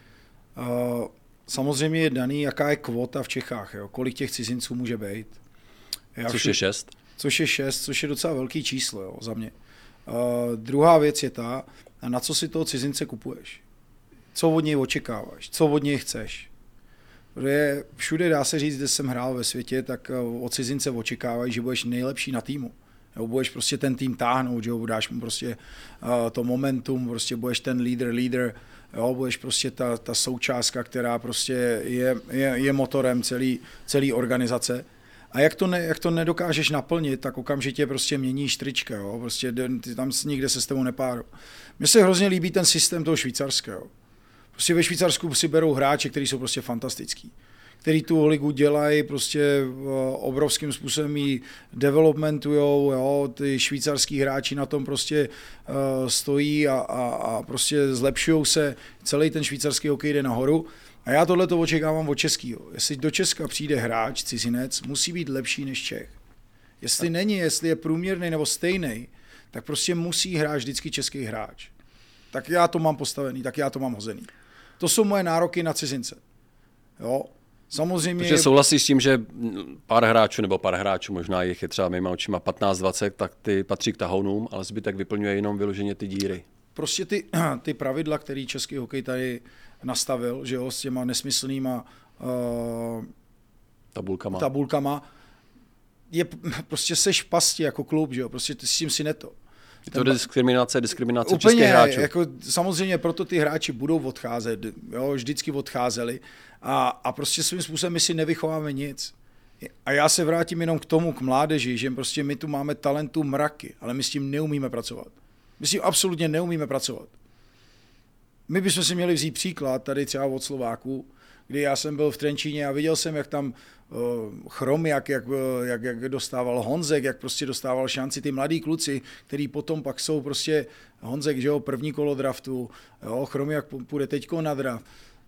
uh, samozřejmě je daný, jaká je kvota v Čechách, jo? kolik těch cizinců může být. Já což všu, je šest. Což je šest, což je docela velký číslo jo, za mě. Uh, druhá věc je ta, na co si toho cizince kupuješ. Co od něj očekáváš, co od něj chceš. Protože všude dá se říct, kde jsem hrál ve světě, tak eh, od cizince očekávají, že budeš nejlepší na týmu. Jo, budeš prostě ten tým táhnout, jo, dáš mu prostě uh, to momentum, prostě budeš ten lídr, lídr, jo, budeš prostě ta, ta součástka, která prostě je, je, je motorem celý, celý organizace. A jak to, ne, jak to nedokážeš naplnit, tak okamžitě prostě měníš trička, jo? prostě ty tam nikde se s tebou nepáru. Mně se hrozně líbí ten systém toho švýcarského. Prostě ve Švýcarsku si berou hráče, kteří jsou prostě fantastický který tu ligu dělají, prostě eh, obrovským způsobem ji developmentujou, jo, ty švýcarský hráči na tom prostě uh, stojí a, a, a prostě zlepšují se, celý ten švýcarský hokej jde nahoru a já tohle to očekávám od českého. Jestli do Česka přijde hráč, cizinec, musí být lepší než Čech. Jestli tak. není, jestli je průměrný nebo stejný, tak prostě musí hrát vždycky český hráč. Tak já to mám postavený, tak já to mám hozený. To jsou moje nároky na cizince. Jo, Samozřejmě... Takže souhlasíš s tím, že pár hráčů, nebo pár hráčů, možná jich je třeba mýma očima 15-20, tak ty patří k tahounům, ale zbytek vyplňuje jenom vyloženě ty díry. Prostě ty, ty pravidla, které český hokej tady nastavil, že jo, s těma nesmyslnýma uh, tabulkama. tabulkama, je prostě seš v pasti jako klub, že jo, prostě ty s tím si neto. Je to diskriminace, diskriminace Úplně, českých hráčů. Jako, samozřejmě proto ty hráči budou odcházet, jo, vždycky odcházeli a, a prostě svým způsobem my si nevychováme nic. A já se vrátím jenom k tomu, k mládeži, že prostě my tu máme talentu mraky, ale my s tím neumíme pracovat. My s tím absolutně neumíme pracovat my bychom si měli vzít příklad tady třeba od Slováků, kdy já jsem byl v Trenčíně a viděl jsem, jak tam uh, Chrom, jak, jak, jak, jak dostával Honzek, jak prostě dostával šanci ty mladí kluci, který potom pak jsou prostě Honzek, že jo, první kolo draftu, jo, Chrom, jak půjde teďko na draft.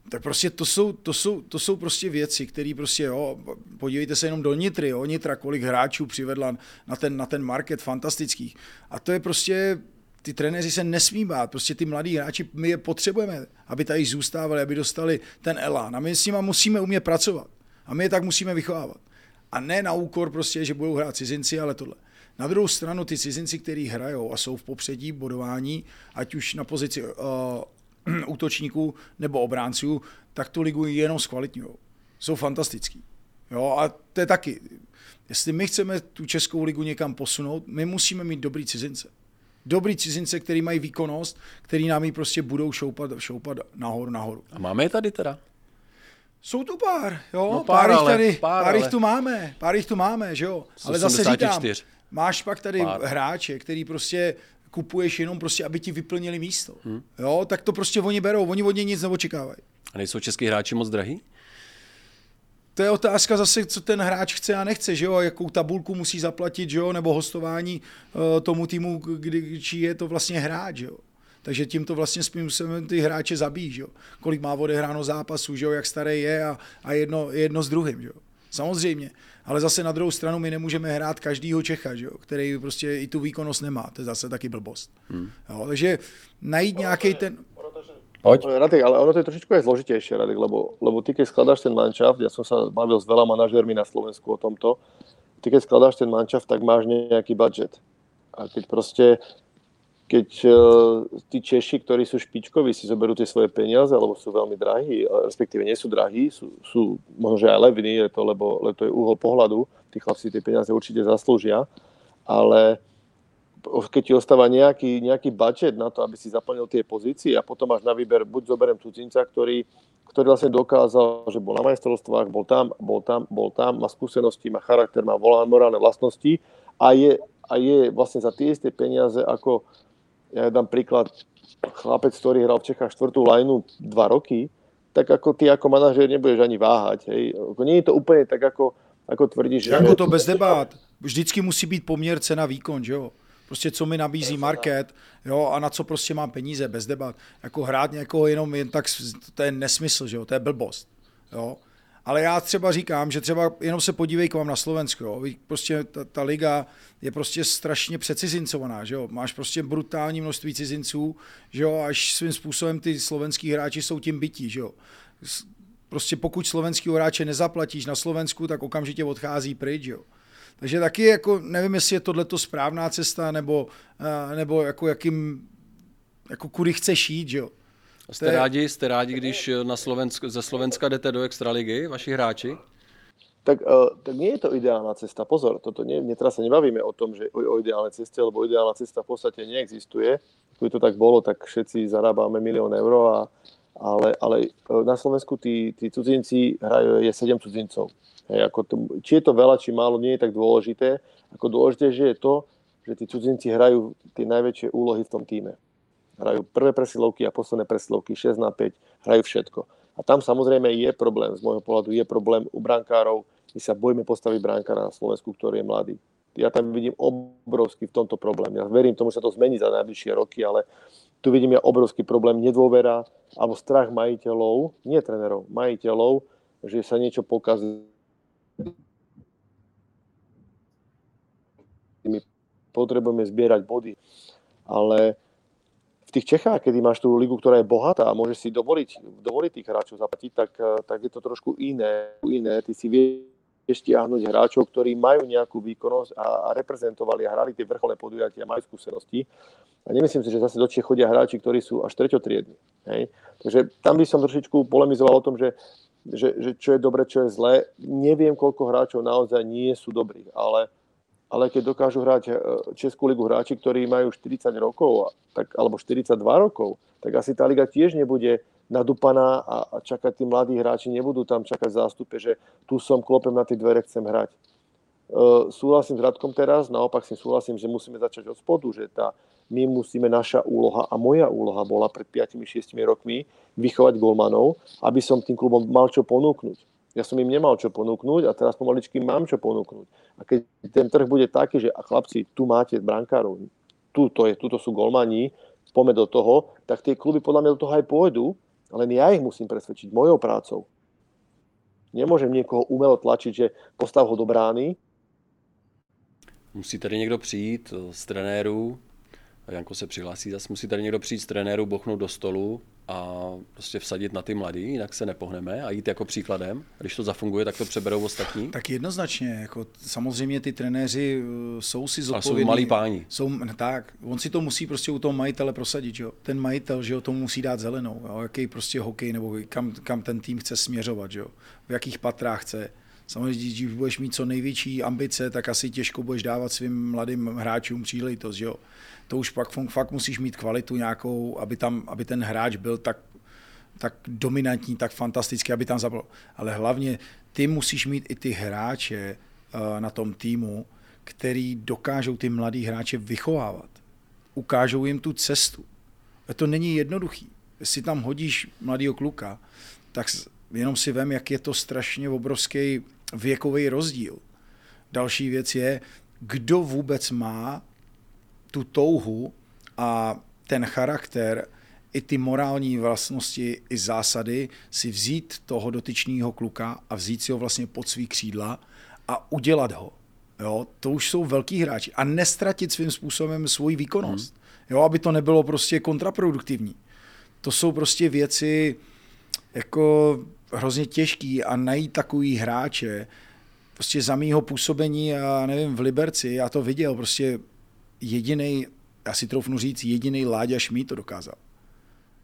Tak prostě to jsou, to jsou, to jsou prostě věci, které prostě, jo, podívejte se jenom do Nitry, jo, Nitra, kolik hráčů přivedla na ten, na ten market fantastických. A to je prostě ty trenéři se nesmí bát, prostě ty mladí hráči, my je potřebujeme, aby tady zůstávali, aby dostali ten elán a my s nimi musíme umět pracovat a my je tak musíme vychovávat. A ne na úkor prostě, že budou hrát cizinci, ale tohle. Na druhou stranu ty cizinci, kteří hrajou a jsou v popředí bodování, ať už na pozici uh, útočníků nebo obránců, tak tu ligu jenom zkvalitňují. Jsou fantastický. Jo, a to je taky. Jestli my chceme tu českou ligu někam posunout, my musíme mít dobrý cizince. Dobrý cizince, který mají výkonnost, který nám ji prostě budou šoupat, šoupat nahoru, nahoru. A máme je tady teda? Jsou tu pár, jo, No pár, pár, ale- tady, pár, pár, jich tu máme, pár jich tu máme, že jo. Ale zase říkám, 84. máš pak tady pár. hráče, který prostě kupuješ jenom prostě, aby ti vyplnili místo. Hmm. Jo, tak to prostě oni berou, oni od něj nic neočekávají. A nejsou český hráči moc drahý? To je otázka zase, co ten hráč chce a nechce, že jo, jakou tabulku musí zaplatit, že jo, nebo hostování uh, tomu týmu, kdy, čí je to vlastně hráč, že jo. Takže tím to vlastně způsobem ty hráče zabíjí, že jo. Kolik má odehráno zápasů, že jo, jak starý je a, a jedno, jedno s druhým, že jo. Samozřejmě. Ale zase na druhou stranu my nemůžeme hrát každýho Čecha, že jo, který prostě i tu výkonnost nemá. To je zase taky blbost. Hmm. Jo, takže najít nějaký ten... Poď. Radek, ale ono to je trošičku aj zložitejšie, Radek, lebo, lebo ty keď skladáš ten manšaft, ja som sa bavil s veľa manažermi na Slovensku o tomto, ty keď skladáš ten manšaft, tak máš nejaký budget. A keď proste, keď uh, tí Češi, ktorí sú špičkoví, si zoberú tie svoje peniaze, lebo sú veľmi drahí, respektíve nie sú drahí, sú, sú možno, aj levní, je to, lebo, lebo to je uhol pohľadu, tí chlapci tie peniaze určite zaslúžia, ale keď ti ostáva nejaký, nejaký budget na to, aby si zaplnil tie pozície a potom máš na výber, buď zoberiem cudzinca, ktorý, ktorý vlastne dokázal, že bol na majstrovstvách, bol tam, bol tam, bol tam, má skúsenosti, má charakter, má morálne vlastnosti a je, a je vlastne za tie isté peniaze ako, ja dám príklad, chlapec, ktorý hral v Čechách štvrtú lajnu dva roky, tak ako ty ako manažer nebudeš ani váhať. Hej. Ako Nie je to úplne tak, ako, ako tvrdíš, že... Jako to bez debat. Vždycky musí být poměr cena výkon, že jo. Prostě co mi nabízí market, jo, a na co prostě mám peníze, bez debat. Jako hrát někoho jenom jen tak, to je nesmysl, že jo, to je blbost, jo. Ale já třeba říkám, že třeba jenom se podívej k vám na Slovensko, jo. Prostě ta, ta liga je prostě strašně přecizincovaná, že jo. Máš prostě brutální množství cizinců, že jo, až svým způsobem ty slovenský hráči jsou tím bytí, že jo. Prostě pokud slovenského hráče nezaplatíš na Slovensku, tak okamžitě odchází pryč, jo. Takže taky jako nevím, jestli je tohleto správná cesta, nebo, eh, nebo jako jakým, jako kudy chceš jít, že jo. Jste je- rádi, jste rádi, když na Slovensk, ze Slovenska jdete do extraligy, vaši hráči? tak, uh, tak nie je to ideálna cesta. Pozor, toto nie, nie, teraz sa nebavíme o tom, že o, o ideálnej ceste, lebo ideálna cesta v podstate neexistuje. Keby to tak bolo, tak všetci zarábame milión eur, a, ale, ale eh, na Slovensku tí, tí cudzinci hrajú, je 7 cudzincov. Hej, ako to, či je to veľa, či málo, nie je tak dôležité. Ako dôležité že je to, že tí cudzinci hrajú tie najväčšie úlohy v tom týme. Hrajú prvé presilovky a posledné presilovky 6 na 5, hrajú všetko. A tam samozrejme je problém, z môjho pohľadu je problém u brankárov. My sa bojíme postaviť brankára na Slovensku, ktorý je mladý. Ja tam vidím obrovský v tomto problém. Ja verím tomu, že sa to zmení za najbližšie roky, ale tu vidím ja obrovský problém nedôvera alebo strach majiteľov, nie trénerov, majiteľov, že sa niečo pokazí. My potrebujeme zbierať body, ale tých Čechách, kedy máš tú ligu, ktorá je bohatá a môžeš si dovoliť, dovoliť tých hráčov zaplatiť, tak, eh, tak je to trošku iné. iné. Ty si vieš stiahnuť hráčov, ktorí majú nejakú výkonnosť a, a reprezentovali a hrali tie vrcholné podujatia, majú skúsenosti. A nemyslím si, že zase do Čiech chodia hráči, ktorí sú až treťotriedni. Hej? Takže tam by som trošičku polemizoval o tom, že, že, že čo je dobre, čo je zlé. Neviem, koľko hráčov naozaj nie sú dobrí, ale ale keď dokážu hrať e, Českú ligu hráči, ktorí majú 40 rokov, tak, alebo 42 rokov, tak asi tá liga tiež nebude nadupaná a, a čakať tí mladí hráči, nebudú tam čakať zástupe, že tu som, klopem na tie dvere, chcem hrať. Uh, súhlasím s Radkom teraz, naopak si súhlasím, že musíme začať od spodu, že tá, my musíme, naša úloha a moja úloha bola pred 5-6 rokmi vychovať golmanov, aby som tým klubom mal čo ponúknuť. Ja som im nemal čo ponúknuť a teraz pomaličky mám čo ponúknuť. A keď ten trh bude taký, že a chlapci, tu máte brankárov, tu to je, tuto sú golmani, poďme do toho, tak tie kluby podľa mňa do toho aj pôjdu, len ja ich musím presvedčiť mojou prácou. Nemôžem niekoho umelo tlačiť, že postav ho do brány. Musí tady někdo přijít eh, z trenérů, a Janko se přihlásí zase, musí tady někdo přijít z trenérů, bochnout do stolu a prostě vsadit na ty mladý, jinak se nepohneme a jít jako příkladem. A když to zafunguje, tak to přeberou ostatní. Tak jednoznačně, jako samozřejmě ty trenéři eh, jsou si jsou zodpovědní. malí páni. Jsou, ne, tak, on si to musí prostě u toho majitele prosadit, že jo. Ten majitel, že jo, tomu musí dát zelenou, jo, jaký prostě hokej nebo kam, kam ten tým chce směřovat, že jo. V jakých patrách chce. Samozřejmě, když budeš mít co největší ambice, tak asi těžko budeš dávat svým mladým hráčům příležitost, jo. To už pak fakt musíš mít kvalitu nějakou, aby, tam, aby ten hráč byl tak, tak dominantní, tak fantastický, aby tam zabral. Ale hlavně ty musíš mít i ty hráče uh, na tom týmu, který dokážou ty mladý hráče vychovávat. Ukážou jim tu cestu. A to není jednoduchý. Jestli tam hodíš mladého kluka, tak jenom si vem, jak je to strašně obrovský věkový rozdíl. Další věc je, kdo vůbec má tu touhu a ten charakter, i ty morální vlastnosti, i zásady si vzít toho dotyčného kluka a vzít si ho vlastně pod svý křídla a udělat ho. Jo, to už jsou velký hráči. A nestratit svým způsobem svoji výkonnost. Hmm. Jo, aby to nebylo prostě kontraproduktivní. To jsou prostě věci jako hrozně těžký a najít takový hráče, prostě za mýho působení, já nevím, v Liberci, já to viděl, prostě jediný, já si troufnu říct, jediný Láďa Šmí to dokázal.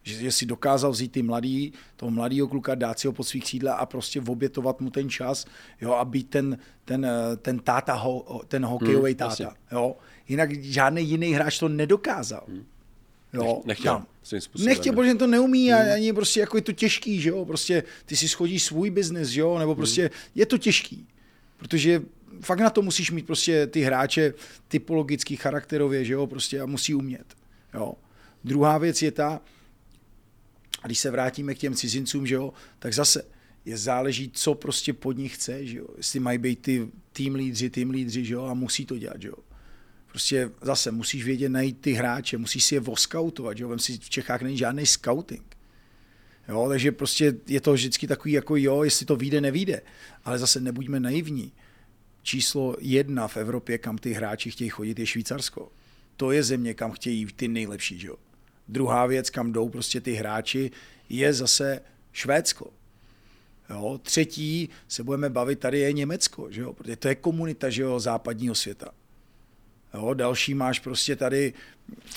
Že, že si dokázal vzít ty mladý, toho mladého kluka, dát si ho pod svých křídla a prostě obětovat mu ten čas, jo, a být ten, ten, ten táta, ho, ten hokejový hmm, táta. Jo. Jinak žádný jiný hráč to nedokázal. Hmm. Jo, nechtěl. Tam. Nechtěl, protože to neumí a hmm. ani prostě jako je to těžký, že jo, prostě ty si schodíš svůj biznis, jo, nebo prostě hmm. je to těžký, protože fakt na to musíš mít prostě ty hráče typologický, charakterově, že jo, prostě a musí umět, jo. Druhá věc je ta, a když se vrátíme k těm cizincům, že jo, tak zase je záleží, co prostě pod nich chce, že jo. Jestli mají být ty tým lídři, tým lídři, že jo, a musí to dělat, že jo. Prostě zase musíš vědět najít ty hráče, musíš si je voskautovat, jo. Vem si v Čechách není žádný scouting. Jo, takže prostě je to vždycky takový jako jo, jestli to vyjde, nevíde. Ale zase nebuďme naivní. Číslo jedna v Evropě, kam ty hráči chtějí chodit, je Švýcarsko. To je země, kam chtějí ty nejlepší, jo. Druhá věc, kam jdou prostě ty hráči, je zase Švédsko. Jo, třetí se budeme bavit, tady je Německo, že jo, protože to je komunita že jo, západního světa. Jo, další máš prostě tady,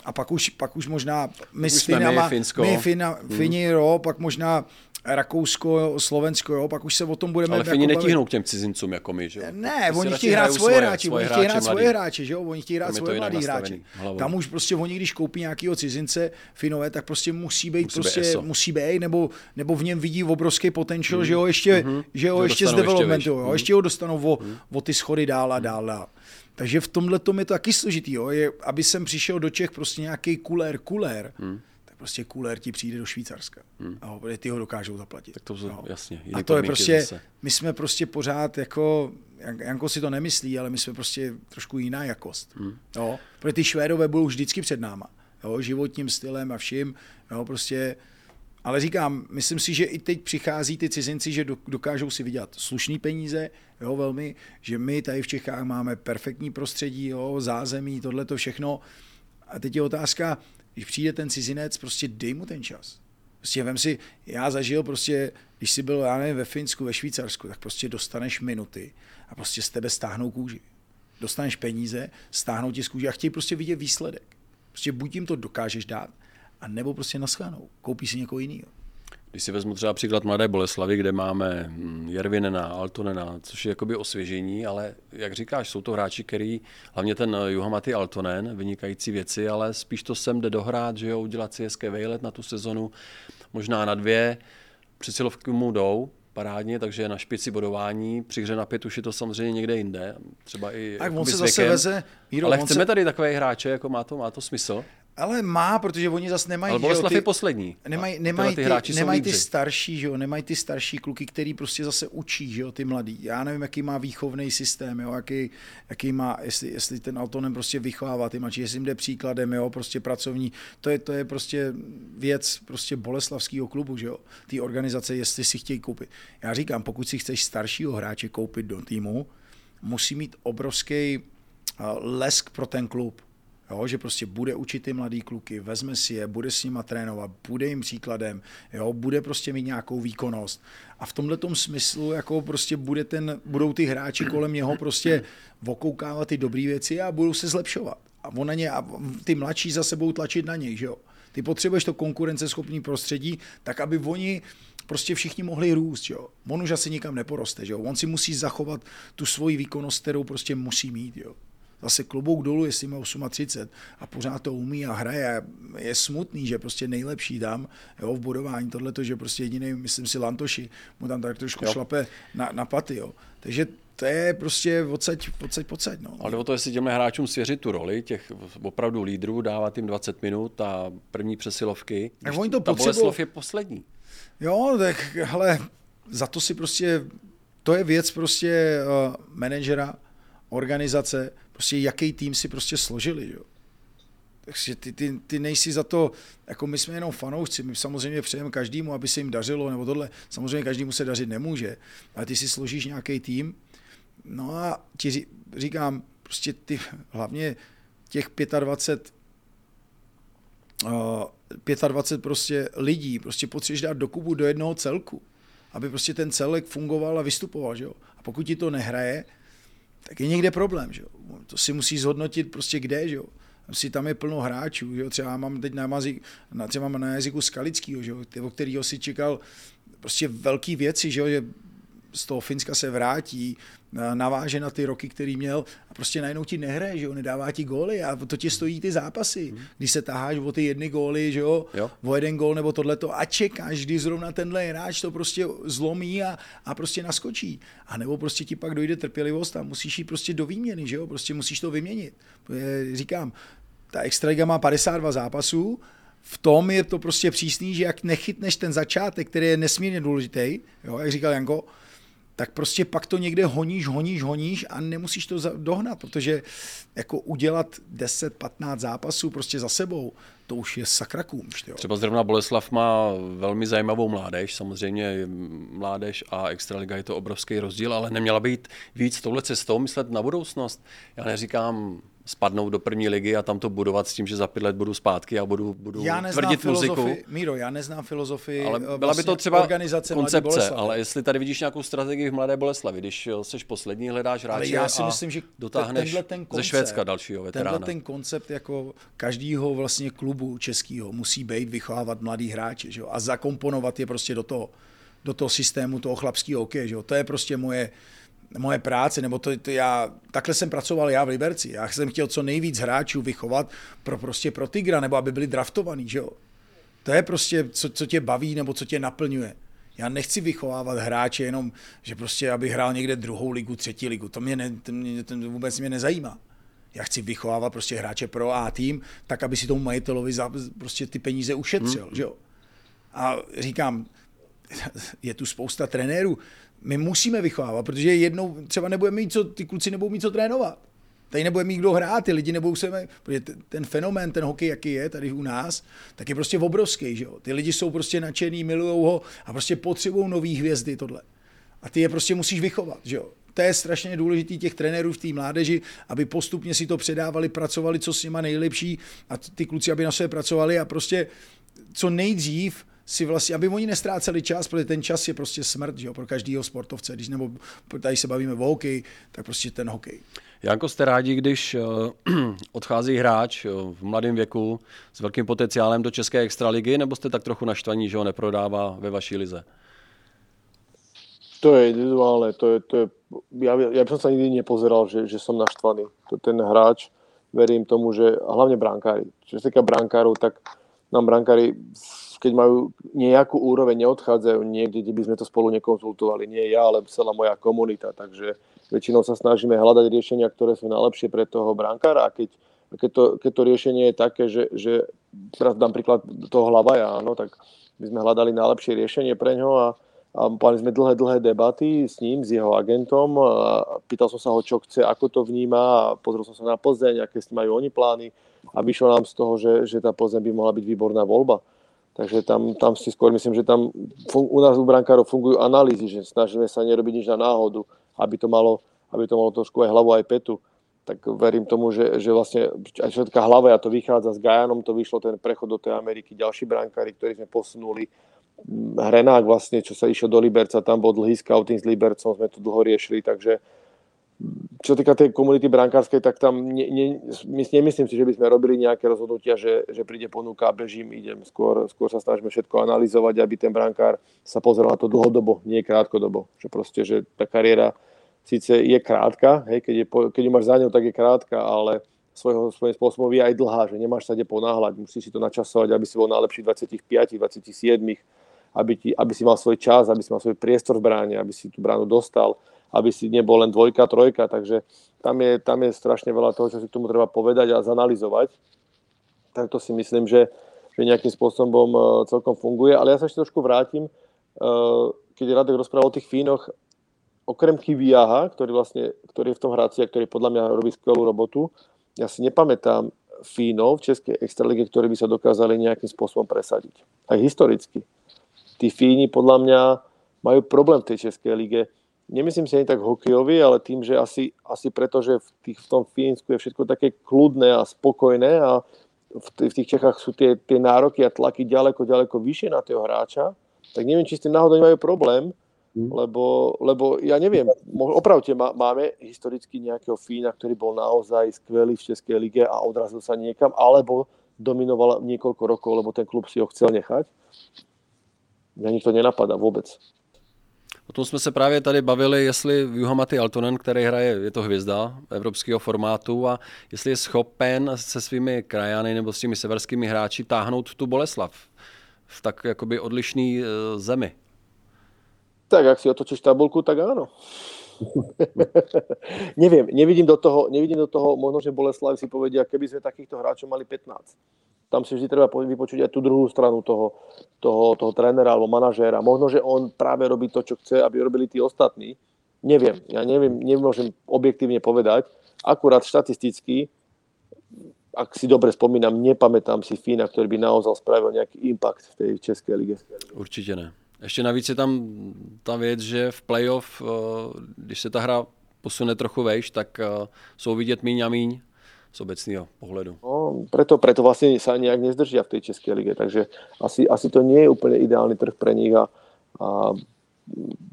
a pak už, pak už možná my s Finama, my, my Fina, hmm. Fini, jo, pak možná Rakousko, Slovensko, jo, pak už se o tom budeme Ale Fini jako netíhnou k těm cizincům jako my, že jo? Ne, prostě oni chtějí hrát svoje hráči, oni chtějí hrát svoje hráči, že jo, oni chtějí hrát svoje mladý hráči. Tam už prostě oni, když koupí nějakého cizince Finové, tak prostě musí být musí prostě, být musí být, nebo, nebo v něm vidí obrovský potenciál, mm. že ho ještě, mm-hmm. že ho ještě z developmentu, jo, mm. ještě ho dostanou o, mm. o ty schody dál a dál, dál. Takže v tomhle tom je to taky složitý, jo, je, aby jsem přišel do Čech prostě nějaký kulér, kulér, mm prostě kulér ti přijde do Švýcarska. Hmm. A ty ho dokážou zaplatit. Tak to no. jasně. A to je prostě, zase. my jsme prostě pořád jako, Janko si to nemyslí, ale my jsme prostě trošku jiná jakost. Hmm. Jo? Protože ty Švédové budou vždycky před náma. Jo? Životním stylem a vším. Jo? Prostě, ale říkám, myslím si, že i teď přichází ty cizinci, že dokážou si vydělat slušný peníze, jo, velmi, že my tady v Čechách máme perfektní prostředí, jo, zázemí, tohle to všechno. A teď je otázka, když přijde ten cizinec, prostě dej mu ten čas. Prostě vem si, já zažil prostě, když jsi byl, já nevím, ve Finsku, ve Švýcarsku, tak prostě dostaneš minuty a prostě z tebe stáhnou kůži. Dostaneš peníze, stáhnou ti z kůži a chtějí prostě vidět výsledek. Prostě buď jim to dokážeš dát, a nebo prostě naschledanou. Koupí si někoho jiného. Když si vezmu třeba příklad Mladé Boleslavy, kde máme hm, Jervinena, Altonena, což je jakoby osvěžení, ale jak říkáš, jsou to hráči, který, hlavně ten Juhamaty Altonen, vynikající věci, ale spíš to sem jde dohrát, že jo, udělat si hezké vejlet na tu sezonu, možná na dvě, přesilovky mu jdou, parádně, takže na špici bodování, při hře na pět už je to samozřejmě někde jinde, třeba i tak on se zase veze, Míro, Ale chceme se... tady takové hráče, jako má to, má to smysl? Ale má, protože oni zase nemají... Ale Boleslav je poslední. Nemají, nemají, ty, ty, nemají ty starší, že jo, nemají ty starší kluky, který prostě zase učí, že jo, ty mladí. Já nevím, jaký má výchovný systém, jo, jaký, jaký má, jestli, jestli ten Altonem prostě vychovává ty mladší, jestli jim jde příkladem, jo, prostě pracovní. To je, to je prostě věc prostě boleslavského klubu, že jo, ty organizace, jestli si chtějí koupit. Já říkám, pokud si chceš staršího hráče koupit do týmu, musí mít obrovský lesk pro ten klub Jo, že prostě bude učit ty mladý kluky, vezme si je, bude s nima trénovat, bude jim příkladem, jo, bude prostě mít nějakou výkonnost. A v tomhle smyslu jako prostě bude ten, budou ty hráči kolem něho prostě vokoukávat ty dobré věci a budou se zlepšovat. A, on na ně, a ty mladší za sebou tlačit na něj, že jo. Ty potřebuješ to konkurenceschopný prostředí, tak aby oni prostě všichni mohli růst, jo. On už asi nikam neporoste, jo. On si musí zachovat tu svoji výkonnost, kterou prostě musí mít, jo. Zase klobouk dolů, jestli má 38 a pořád to umí a hraje. Je smutný, že prostě nejlepší tam jo, v budování tohle, že prostě jediný, myslím si, Lantoši mu tam tak trošku jo. šlape na, na paty. Jo. Takže to je prostě odsaď, odsaď, pocať. No. Ale o to, jestli těm hráčům svěřit tu roli, těch opravdu lídrů, dávat jim 20 minut a první přesilovky. Tak oni to ta potřebují. Je poslední. Jo, tak hele, za to si prostě, to je věc prostě uh, manažera, organizace, prostě jaký tým si prostě složili, jo. Takže ty, ty, ty nejsi za to, jako my jsme jenom fanoušci, my samozřejmě přejeme každému, aby se jim dařilo, nebo tohle, samozřejmě každému se dařit nemůže, ale ty si složíš nějaký tým, no a ti říkám, prostě ty, hlavně těch 25 uh, 25 prostě lidí, prostě potřebuješ dát do kubu do jednoho celku, aby prostě ten celek fungoval a vystupoval, že jo. A pokud ti to nehraje, tak je někde problém, že jo. To si musí zhodnotit prostě kde, že jo. Si tam je plno hráčů, že jo. Třeba mám teď na, mazik, na, třeba mám na jazyku Skalickýho, že jo, o kterého si čekal prostě velký věci, že jo, že z toho Finska se vrátí, naváže na ty roky, který měl a prostě najednou ti nehraje, že jo, nedává ti góly a to ti stojí ty zápasy. Když se taháš o ty jedny góly, že jo, jo. o jeden gól nebo tohleto a čekáš, kdy zrovna tenhle hráč to prostě zlomí a, a prostě naskočí. A nebo prostě ti pak dojde trpělivost a musíš jít prostě do výměny, že jo, prostě musíš to vyměnit. Říkám, ta Extraliga má 52 zápasů, v tom je to prostě přísný, že jak nechytneš ten začátek, který je nesmírně důležitý, jo, jak říkal Janko, tak prostě pak to někde honíš, honíš, honíš a nemusíš to dohnat, protože jako udělat 10-15 zápasů prostě za sebou, to už je sakra kůmš. Jo. Třeba zrovna Boleslav má velmi zajímavou mládež, samozřejmě mládež a Extraliga je to obrovský rozdíl, ale neměla být víc touhle cestou myslet na budoucnost. Já neříkám spadnout do první ligy a tam to budovat s tím, že za pět let budu zpátky a budu, budu já tvrdit muziku. Míro, já neznám filozofii ale byla vlastně by to třeba organizace koncepce, ale jestli tady vidíš nějakou strategii v Mladé Boleslavi, když jsi poslední, hledáš hráče ale já si myslím, že dotáhneš ten koncept, ze Švédska dalšího veterána. Tenhle ten koncept jako každýho vlastně klubu českého musí být vychovávat mladý hráče že jo? a zakomponovat je prostě do toho, do toho systému toho chlapského hokeje. Že jo? To je prostě moje, moje práce, nebo to, to já, takhle jsem pracoval já v Liberci. Já jsem chtěl co nejvíc hráčů vychovat pro prostě pro Tigra, nebo aby byli draftovaní, že jo. To je prostě, co, co tě baví, nebo co tě naplňuje. Já nechci vychovávat hráče jenom, že prostě, aby hrál někde druhou ligu, třetí ligu. To mě, ne, to mě to vůbec mě nezajímá. Já chci vychovávat prostě hráče pro A tým, tak, aby si tomu majitelovi za, prostě ty peníze ušetřil, hmm. že jo. A říkám, je tu spousta trenérů, my musíme vychovávat, protože jednou třeba nebudeme mít co, ty kluci nebudou mít co trénovat. Tady nebude mít kdo hrát, ty lidi nebudou se, protože ten fenomén, ten hokej, jaký je tady u nás, tak je prostě obrovský, že jo. Ty lidi jsou prostě nadšený, milují ho a prostě potřebují nový hvězdy tohle. A ty je prostě musíš vychovat, že jo. To je strašně důležitý těch trenérů v té mládeži, aby postupně si to předávali, pracovali, co s nima nejlepší a ty kluci, aby na sebe pracovali a prostě co nejdřív si vlastně, aby oni nestráceli čas, protože ten čas je prostě smrt že jo, pro každého sportovce. Když nebo tady se bavíme o hokej, tak prostě ten hokej. Janko, jste rádi, když uh, odchází hráč uh, v mladém věku s velkým potenciálem do České extraligy, nebo jste tak trochu naštvaní, že ho neprodává ve vaší lize? To je individuálne, to je, to je, ja, ja by som sa nikdy nepozeral, že, že som naštvaný. To, ten hráč, verím tomu, že hlavne brankári. Čo sa týka brankárov, tak nám brankári keď majú nejakú úroveň, neodchádzajú niekde, kde by sme to spolu nekonzultovali. Nie ja, ale celá moja komunita. Takže väčšinou sa snažíme hľadať riešenia, ktoré sú najlepšie pre toho brankára. A keď, keď, to, keď to riešenie je také, že, že teraz dám príklad toho hlavaja, áno, tak my sme hľadali najlepšie riešenie pre ňo a, a mali sme dlhé, dlhé debaty s ním, s jeho agentom. A pýtal som sa ho, čo chce, ako to vníma a pozrel som sa na Plzeň, aké si majú oni plány a vyšlo nám z toho, že, že tá Plzeň by mohla byť výborná voľba. Takže tam, tam si skôr myslím, že tam u nás u brankárov fungujú analýzy, že snažíme sa nerobiť nič na náhodu, aby to malo, aby to malo trošku aj hlavu, aj petu. Tak verím tomu, že, že vlastne aj všetká hlava, a to vychádza s Gajanom, to vyšlo ten prechod do tej Ameriky, ďalší brankári, ktorí sme posunuli. Hrenák vlastne, čo sa išiel do Liberca, tam bol dlhý scouting s Libercom, sme to dlho riešili, takže čo týka tej komunity brankárskej, tak tam ne, ne, nemyslím si, že by sme robili nejaké rozhodnutia, že, že príde ponuka a bežím, idem. Skôr, skôr sa snažíme všetko analyzovať, aby ten brankár sa pozrel na to dlhodobo, nie krátkodobo. Že proste, že tá kariéra síce je krátka, hej, keď, je, keď ju máš za ňou, tak je krátka, ale svojho, svojím spôsobom je aj dlhá, že nemáš sa kde ponáhľať, musíš si to načasovať, aby si bol najlepší 25, 27, aby, ti, aby si mal svoj čas, aby si mal svoj priestor v bráne, aby si tú bránu dostal, aby si nebol len dvojka, trojka, takže tam je, tam je strašne veľa toho, čo si k tomu treba povedať a zanalizovať. Tak to si myslím, že, že nejakým spôsobom uh, celkom funguje. Ale ja sa ešte trošku vrátim, uh, keď Radek rozprával o tých Fínoch, okrem Kiviaha, ktorý, vlastne, ktorý je v tom hráci a ktorý podľa mňa robí skvelú robotu, ja si nepamätám Fínov v Českej extralíge, ktorí by sa dokázali nejakým spôsobom presadiť. Aj historicky. Tí Fíni podľa mňa majú problém v tej Českej lige. Nemyslím si ani tak hokejovi, ale tým, že asi, asi preto, že v, tých, v tom Fínsku je všetko také kľudné a spokojné a v, v tých Čechách sú tie, tie nároky a tlaky ďaleko, ďaleko vyššie na toho hráča, tak neviem, či s tým náhodou nemajú problém, Hm. Lebo, lebo ja neviem, opravte, máme historicky nejakého Fína, ktorý bol naozaj skvelý v Českej lige a odrazil sa niekam, alebo dominoval niekoľko rokov, lebo ten klub si ho chcel nechať. Mňa to nenapadá vůbec. O tom jsme se právě tady bavili, jestli Juhamaty Altonen, který hraje, je to hvězda evropského formátu a jestli je schopen se svými krajany nebo s těmi severskými hráči táhnout tu Boleslav v tak jakoby odlišný eh, zemi. Tak ak si otočíš tabulku, tak áno. Neviem, nevidím do, toho, nevidím do toho, možno, že Boleslav si povedia, keby sme takýchto hráčov mali 15. Tam si vždy treba vypočuť aj tú druhú stranu toho, toho, toho trénera alebo manažéra. Možno, že on práve robí to, čo chce, aby robili tí ostatní. Neviem, ja neviem, nemôžem objektívne povedať. Akurát štatisticky, ak si dobre spomínam, nepamätám si Fína, ktorý by naozaj spravil nejaký impact v tej Českej lige. Určite ne. Ještě navíc je tam ta věc, že v playoff, eh, když se ta hra posune trochu vejš, tak eh, jsou vidět míň a míň z obecného pohledu. No, preto, preto vlastne sa nejak nezdržia v tej Českej lige, takže asi, asi to nie je úplne ideálny trh pre nich a, a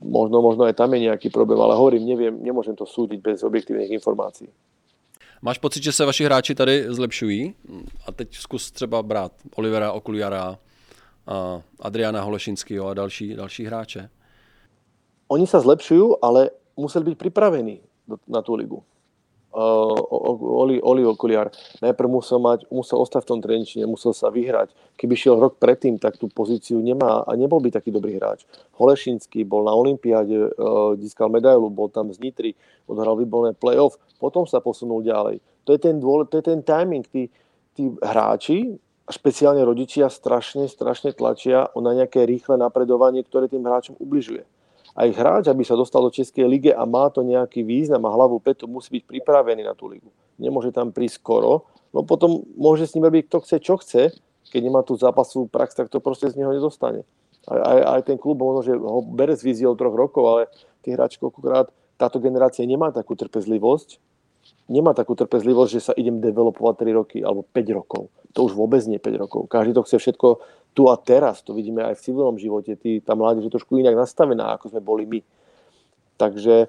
možno, možno aj tam je nejaký problém, ale hovorím, neviem, nemôžem to súdiť bez objektívnych informácií. Máš pocit, že se vaši hráči tady zlepšují? A teď zkus třeba brát Olivera Okuliara, Adriana Holešinského a další, další hráče? Oni sa zlepšujú, ale museli byť pripravení na tú ligu. Uh, Oli, Oli Okuliar najprv musel, mať, musel ostať v tom tréničine, musel sa vyhrať. Keby šiel rok predtým, tak tú pozíciu nemá a nebol by taký dobrý hráč. Holešinský bol na Olympiáde, uh, získal medailu, bol tam z Nitry, odhral výborné playoff, potom sa posunul ďalej. To je ten, dôle, to je ten timing. Tí, tí hráči špeciálne rodičia strašne, strašne tlačia na nejaké rýchle napredovanie, ktoré tým hráčom ubližuje. Aj hráč, aby sa dostal do Českej lige a má to nejaký význam a hlavu petu, musí byť pripravený na tú ligu. Nemôže tam prísť skoro, no potom môže s ním robiť kto chce, čo chce, keď nemá tú zápasovú prax, tak to proste z neho nedostane. Aj, aj, aj ten klub možno, že ho bere s víziou troch rokov, ale tí hráči koľkokrát táto generácia nemá takú trpezlivosť, nemá takú trpezlivosť, že sa idem developovať 3 roky alebo 5 rokov to už vôbec nie 5 rokov. Každý to chce všetko tu a teraz. To vidíme aj v civilnom živote. Tí, tá mládež je trošku inak nastavená, ako sme boli my. Takže e,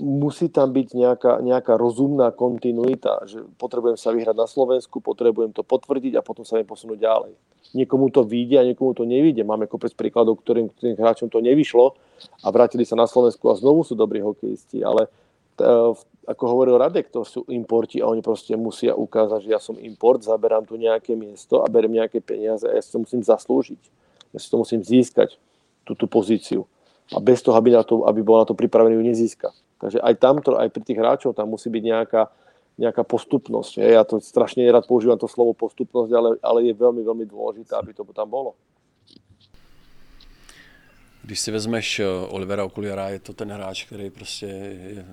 musí tam byť nejaká, nejaká rozumná kontinuita, že potrebujem sa vyhrať na Slovensku, potrebujem to potvrdiť a potom sa viem posunúť ďalej. Niekomu to vyjde a niekomu to nevyjde. Máme kopec príkladov, ktorým, ktorým hráčom to nevyšlo a vrátili sa na Slovensku a znovu sú dobrí hokejisti, ale ako hovoril Radek, to sú importi a oni proste musia ukázať, že ja som import, zaberám tu nejaké miesto a berem nejaké peniaze a ja si to musím zaslúžiť. Ja si to musím získať, túto pozíciu. A bez toho, aby, na to, aby bol na to pripravený, ju nezíska. Takže aj tamto, aj pri tých hráčov tam musí byť nejaká, nejaká postupnosť. Ja to strašne rád používam to slovo postupnosť, ale, ale je veľmi, veľmi dôležité, aby to tam bolo. Když si vezmeš eh, Olivera Okuliara, je to ten hráč, který prostě je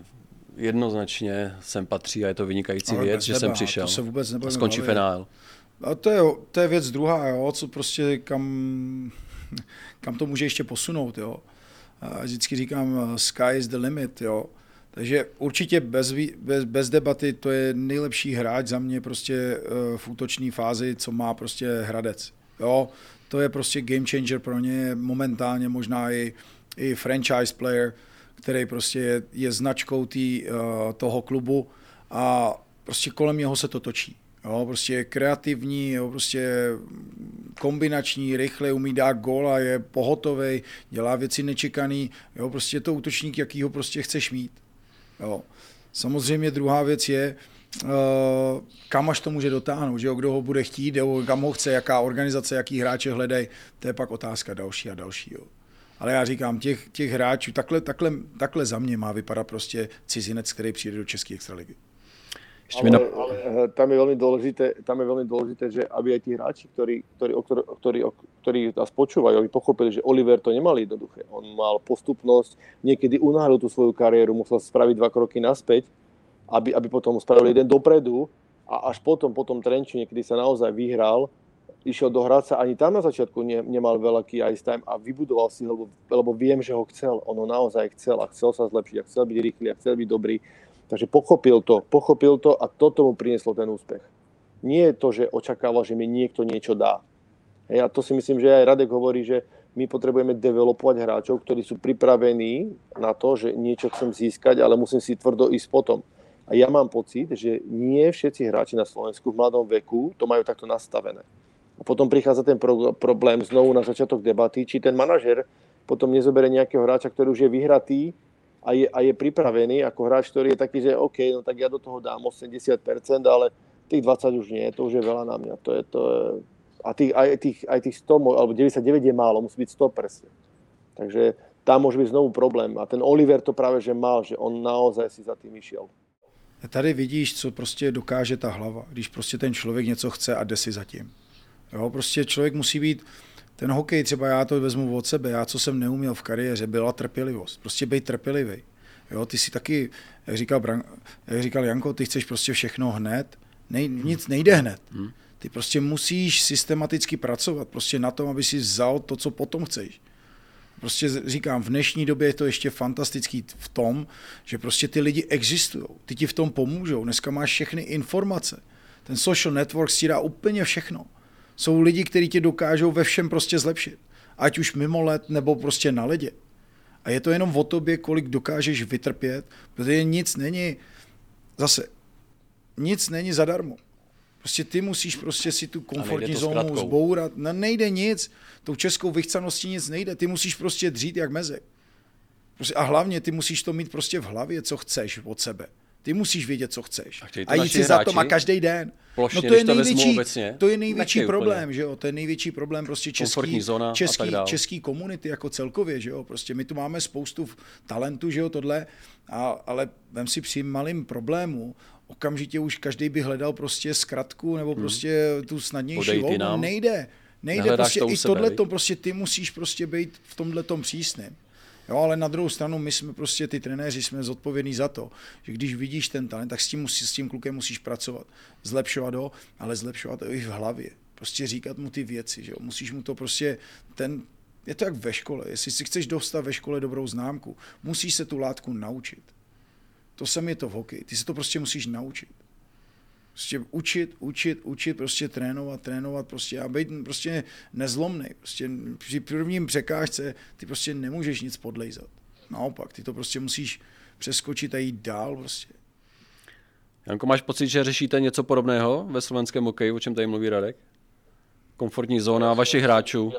jednoznačně sem patří a je to vynikající ale věc, že jsem přišel. To se vůbec a skončí finál. A to je, to je věc druhá, jo, co prostě kam, kam to může ještě posunout. Jo. A vždycky říkám, sky is the limit. Jo. Takže určitě bez, bez, bez debaty to je nejlepší hráč za mě prostě eh, v útočné fázi, co má prostě Hradec. Jo, to je prostě game changer pro ně, momentálně možná i, i franchise player, který prostě je, je značkou tý, uh, toho klubu a prostě kolem něho se to točí. Jo, prostě je kreativní, jo, prostě kombinační, rychle umí dát gól a je pohotový, dělá věci nečekaný, jo, prostě je to útočník, jaký ho prostě chceš mít. Jo. Samozřejmě druhá věc je, uh, kam až to může dotáhnout, že jo, kdo ho bude chtít, jo, kam ho chce, jaká organizace, jaký hráče hledají, to je pak otázka další a další. Jo. Ale já říkám, těch, těch hráčů, takhle, takhle, takhle za mě má vypadat prostě cizinec, který přijde do České extraligy. ale, ale eh, tam je veľmi dôležité, tam je veľmi dôležité, že aby aj tí hráči, ktorí, ktorí, ktorí, ktorí, ktorí nás počúvajú, aby pochopili, že Oliver to nemal jednoduché. On mal postupnosť, niekedy unáhlil tú svoju kariéru, musel spraviť dva kroky naspäť, aby, aby potom spravil jeden dopredu a až potom, potom Trenčine, kedy sa naozaj vyhral, išiel do Hradca, ani tam na začiatku ne, nemal veľký ice time a vybudoval si ho, lebo, lebo viem, že ho chcel. On ho naozaj chcel a chcel sa zlepšiť a chcel byť rýchly a chcel byť dobrý. Takže pochopil to, pochopil to a toto mu prinieslo ten úspech. Nie je to, že očakával, že mi niekto niečo dá. Ja to si myslím, že aj Radek hovorí, že my potrebujeme developovať hráčov, ktorí sú pripravení na to, že niečo chcem získať, ale musím si tvrdo ísť potom. A ja mám pocit, že nie všetci hráči na Slovensku v mladom veku to majú takto nastavené. A potom prichádza ten pro, problém znovu na začiatok debaty, či ten manažer potom nezobere nejakého hráča, ktorý už je vyhratý a je, a je pripravený ako hráč, ktorý je taký, že OK, no tak ja do toho dám 80%, ale tých 20 už nie, to už je veľa na mňa. To je, to je, a tých, aj, tých, aj tých 100, alebo 99 je málo, musí byť 100%. Takže tam môže byť znovu problém. A ten Oliver to práve že mal, že on naozaj si za tým išiel. Tady vidíš, co prostě dokáže ta hlava, když prostě ten člověk něco chce a jde si za tím. Jo, prostě člověk musí být, ten hokej, třeba já to vezmu od sebe, já co jsem neuměl v kariéře, byla trpělivost. Prostě být trpělivý. Jo, ty si taky, jak říkal, Bran, jak říkal Janko, ty chceš prostě všechno hned, Nej, nic nejde hned. Hmm. Ty prostě musíš systematicky pracovat prostě na tom, aby si vzal to, co potom chceš. Prostě říkám, v dnešní době je to ještě fantastický v tom, že prostě ty lidi existují, ty ti v tom pomůžou. Dneska máš všechny informace. Ten social network si dá úplně všechno. Jsou lidi, kteří tě dokážou ve všem prostě zlepšit. Ať už mimo let, nebo prostě na ledě. A je to jenom o tobě, kolik dokážeš vytrpět, protože nic není, zase, nic není zadarmo. Prostě ty musíš prostě si tu komfortní zónu zbourat. No, nejde nic. Tou českou vychcaností nic nejde. Ty musíš prostě dřít jak mezek. Prostě, a hlavně ty musíš to mít prostě v hlavě, co chceš od sebe. Ty musíš vědět, co chceš. A, a jít si za to a každý den. Plošně, no to je to největší, obecně, to je největší problém, úplně. že jo? To je největší problém prostě český, zóna český, český komunity jako celkově, že jo? Prostě my tu máme spoustu talentů, že jo, tohle, a, ale vem si při malým problému, okamžitě už každý by hledal prostě zkratku nebo hmm. prostě tu snadnější volbu. Nejde. Nejde Nehledáš prostě to i tohle to prostě ty musíš prostě být v tomhle tom přísným. Jo, ale na druhou stranu my jsme prostě ty trenéři jsme zodpovědní za to, že když vidíš ten talent, tak s tím, musí, s tím klukem musíš pracovat, zlepšovat ho, ale zlepšovat ho i v hlavě. Prostě říkat mu ty věci, že jo? musíš mu to prostě, ten, je to jak ve škole, jestli si chceš dostat ve škole dobrou známku, musíš se tu látku naučit. To samé je to v hokeji, ty se to prostě musíš naučit. Prostě učit, učit, učit, prostě trénovat, trénovat prostě a být prostě nezlomný. Prostě při prvním překážce ty prostě nemůžeš nic podlejzat. Naopak, ty to prostě musíš přeskočit a jít dál prostě. Janko, máš pocit, že řešíte něco podobného ve slovenském hokeji, o čem tady mluví Radek? Komfortní zóna vašich hráčů?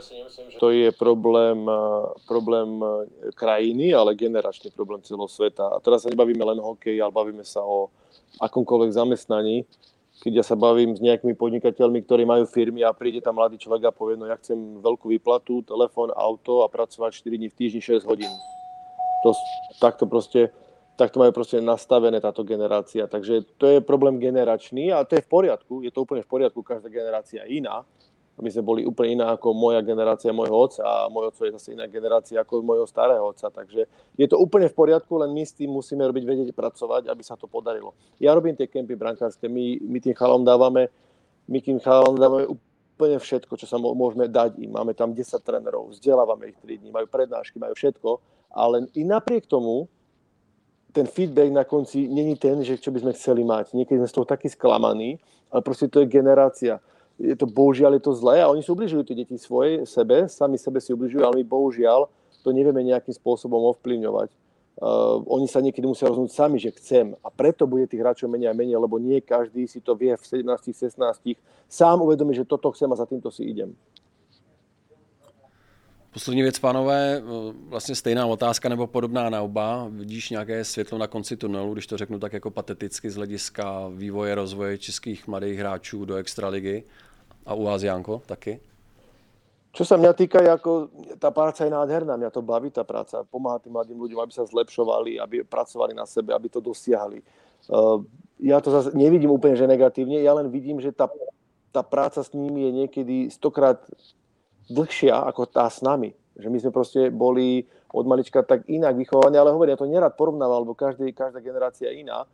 To je problém, problém krajiny, ale generačný problém celého sveta. A teraz sa nebavíme len o hokeji, ale bavíme sa o akomkoľvek zamestnaní, keď ja sa bavím s nejakými podnikateľmi, ktorí majú firmy a príde tam mladý človek a povie, no ja chcem veľkú výplatu, telefón, auto a pracovať 4 dní v týždni 6 hodín. To, takto proste takto majú proste nastavené táto generácia. Takže to je problém generačný a to je v poriadku, je to úplne v poriadku, každá generácia je iná my sme boli úplne iná ako moja generácia môjho otca a môj otco je zase iná generácia ako môjho starého otca. Takže je to úplne v poriadku, len my s tým musíme robiť, vedieť pracovať, aby sa to podarilo. Ja robím tie kempy brankárske, my, my tým chalom dávame, my tým chalom dávame úplne všetko, čo sa môžeme dať im. Máme tam 10 trénerov, vzdelávame ich 3 dní, majú prednášky, majú všetko, ale i napriek tomu ten feedback na konci není ten, že čo by sme chceli mať. Niekedy sme z toho takí sklamaní, ale proste to je generácia je to bohužiaľ je to zlé a oni si ubližujú tie deti svoje, sebe, sami sebe si ubližujú, ale my bohužiaľ to nevieme nejakým spôsobom ovplyvňovať. Uh, oni sa niekedy musia rozhodnúť sami, že chcem. A preto bude tých hráčov menej a menej, lebo nie každý si to vie v 17, 16 sám uvedomí, že toto chcem a za týmto si idem. Poslední věc, pánové, vlastně stejná otázka nebo podobná na oba. Vidíš nějaké světlo na konci tunelu, když to řeknu tak jako pateticky z hlediska vývoje, rozvoje českých mladých hráčů do extraligy? A u vás, Janko, taky? Čo sa mňa týka, ako tá práca je nádherná, mňa to baví tá práca, pomáha tým mladým ľuďom, aby sa zlepšovali, aby pracovali na sebe, aby to dosiahli. Uh, to zase nevidím úplne, že negatívne, ja len vidím, že tá, tá práca s nimi je niekedy stokrát dlhšia ako tá s nami. Že my sme proste boli od malička tak inak vychovaní, ale hovorím, ja to nerad porovnával, lebo každý, každá generácia je iná.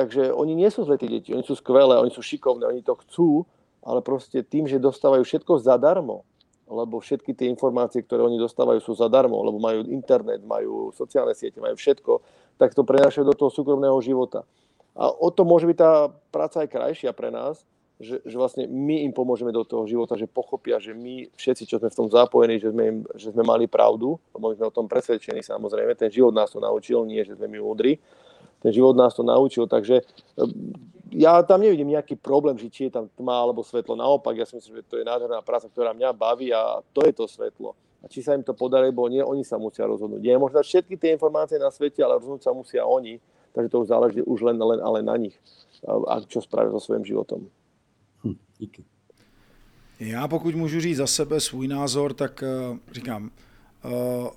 Takže oni nie sú zlé tí deti, oni sú skvelé, oni sú šikovné, oni to chcú, ale proste tým, že dostávajú všetko zadarmo, lebo všetky tie informácie, ktoré oni dostávajú, sú zadarmo, lebo majú internet, majú sociálne siete, majú všetko, tak to prenášajú do toho súkromného života. A o to môže byť tá práca aj krajšia pre nás, že, že vlastne my im pomôžeme do toho života, že pochopia, že my všetci, čo sme v tom zapojení, že sme, že sme mali pravdu, lebo my sme o tom presvedčení samozrejme, ten život nás to naučil, nie, že sme my múdri, ten život nás to naučil, takže ja tam nevidím nejaký problém, že či je tam tma alebo svetlo. Naopak, ja si myslím, že to je nádherná práca, ktorá mňa baví a to je to svetlo. A či sa im to podarí, bo nie, oni sa musia rozhodnúť. Nie je možno všetky tie informácie na svete, ale rozhodnúť sa musia oni. Takže to už záleží už len, len ale na nich. A čo spravia so svým životom. Hm, díky. Já pokud můžu říct za sebe svůj názor, tak uh, říkám, uh,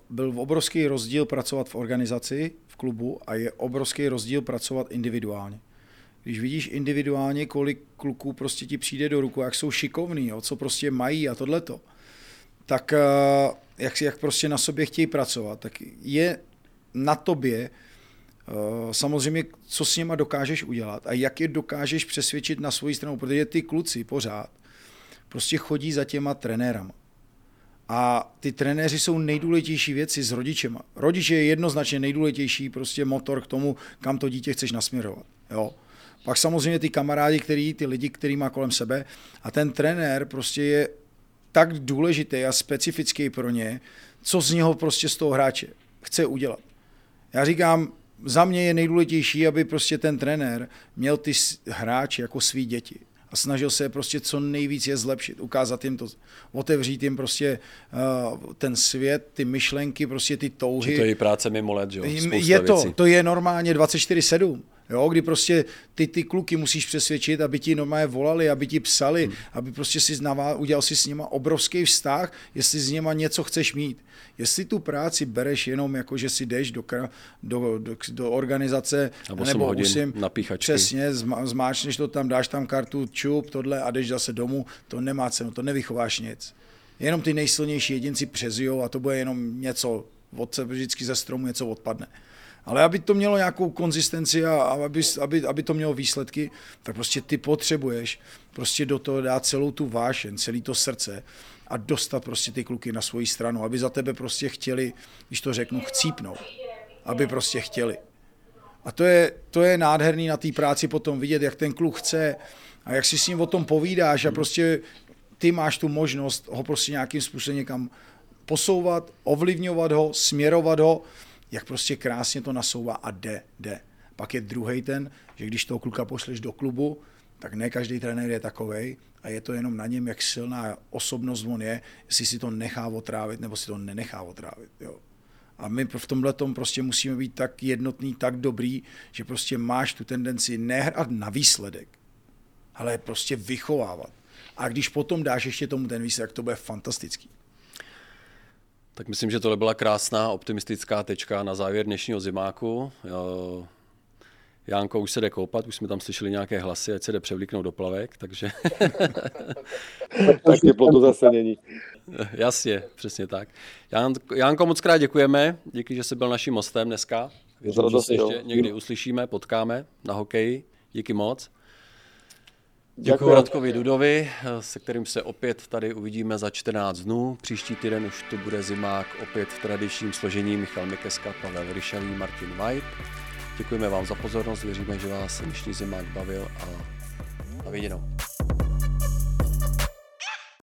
byl obrovský rozdíl pracovat v organizaci, v klubu a je obrovský rozdíl pracovat individuálně. Když vidíš individuálně, kolik kluků prostě ti přijde do ruku, jak jsou šikovní, co prostě mají a tohleto, tak eh, jak, jak prostě na sobě chtějí pracovat, tak je na tobě eh, samozřejmě, co s nima dokážeš udělat a jak je dokážeš přesvědčit na svoji stranu, protože ty kluci pořád prostě chodí za těma trenérama. A ty trenéři jsou nejdůležitější věci s rodičema. Rodič je jednoznačně nejdůležitější prostě motor k tomu, kam to dítě chceš nasměrovat. Jo. Pak samozřejmě ty kamarádi, který, ty lidi, který má kolem sebe a ten trenér prostě je tak důležitý a specifický pro ně, co z něho prostě z toho hráče chce udělat. Já říkám, za mě je nejdůležitější, aby prostě ten trenér měl ty hráče jako svý děti a snažil se prostě co nejvíc je zlepšit, ukázat jim to, otevřít jim prostě uh, ten svět, ty myšlenky, prostě ty touhy. Či to je práce mimo let, jo? je to, věcí. to je normálně 24-7. Jo, kdy prostě ty, ty kluky musíš přesvědčit, aby ti normálně volali, aby ti psali, hmm. aby prostě si znavá, udělal si s nima obrovský vztah, jestli z nima něco chceš mít. Jestli tu práci bereš jenom jako, že si jdeš do, do, do, do organizace, nebo, nebo hodin na přesně, zmáčneš to tam, dáš tam kartu, čup, tohle a jdeš zase domů, to nemá cenu, to nevychováš nic. Jenom ty nejsilnější jedinci přezijou a to bude jenom něco, od sebe vždycky ze stromu něco odpadne. Ale aby to mělo nějakou konzistenci a aby, aby, aby to mělo výsledky, tak prostě ty potřebuješ prostě do toho dát celou tu vášen, celý to srdce a dostat prostě ty kluky na svoji stranu, aby za tebe prostě chtěli, když to řeknu, chcípnout. Aby prostě chtěli. A to je, to je nádherný na té práci potom vidět, jak ten kluk chce a jak si s ním o tom povídáš a prostě ty máš tu možnost ho prostě nějakým způsobem někam posouvat, ovlivňovat ho, směrovat ho jak prostě krásně to nasouvá a jde, jde. Pak je druhý ten, že když toho kluka pošleš do klubu, tak ne každý trenér je takovej a je to jenom na něm, jak silná osobnost on je, jestli si to nechá otrávit nebo si to nenechá otrávit. Jo. A my v tomhle tom prostě musíme být tak jednotný, tak dobrý, že prostě máš tu tendenci nehrát na výsledek, ale prostě vychovávat. A když potom dáš ještě tomu ten výsledek, to bude fantastický. Tak myslím, že tohle byla krásná optimistická tečka na závěr dnešního zimáku. Jánko už se jde koupat, už jsme tam slyšeli nějaké hlasy, ať se jde převlíknout do plavek, takže... tak teplotu zase není. Jasně, přesně tak. Jánko, moc krát děkujeme, díky, že jsi byl naším hostem dneska. Věřím, že se ještě někdy uslyšíme, potkáme na hokeji. Díky moc. Děkuji Radkovi Dudovi, se kterým se opět tady uvidíme za 14 dnů. Příští týden už to bude zimák opět v tradičním složení Michal Mikeska, Pavel Ryšavý, Martin White. Děkujeme vám za pozornost, věříme, že vás dnešní zimák bavil a na viděnou.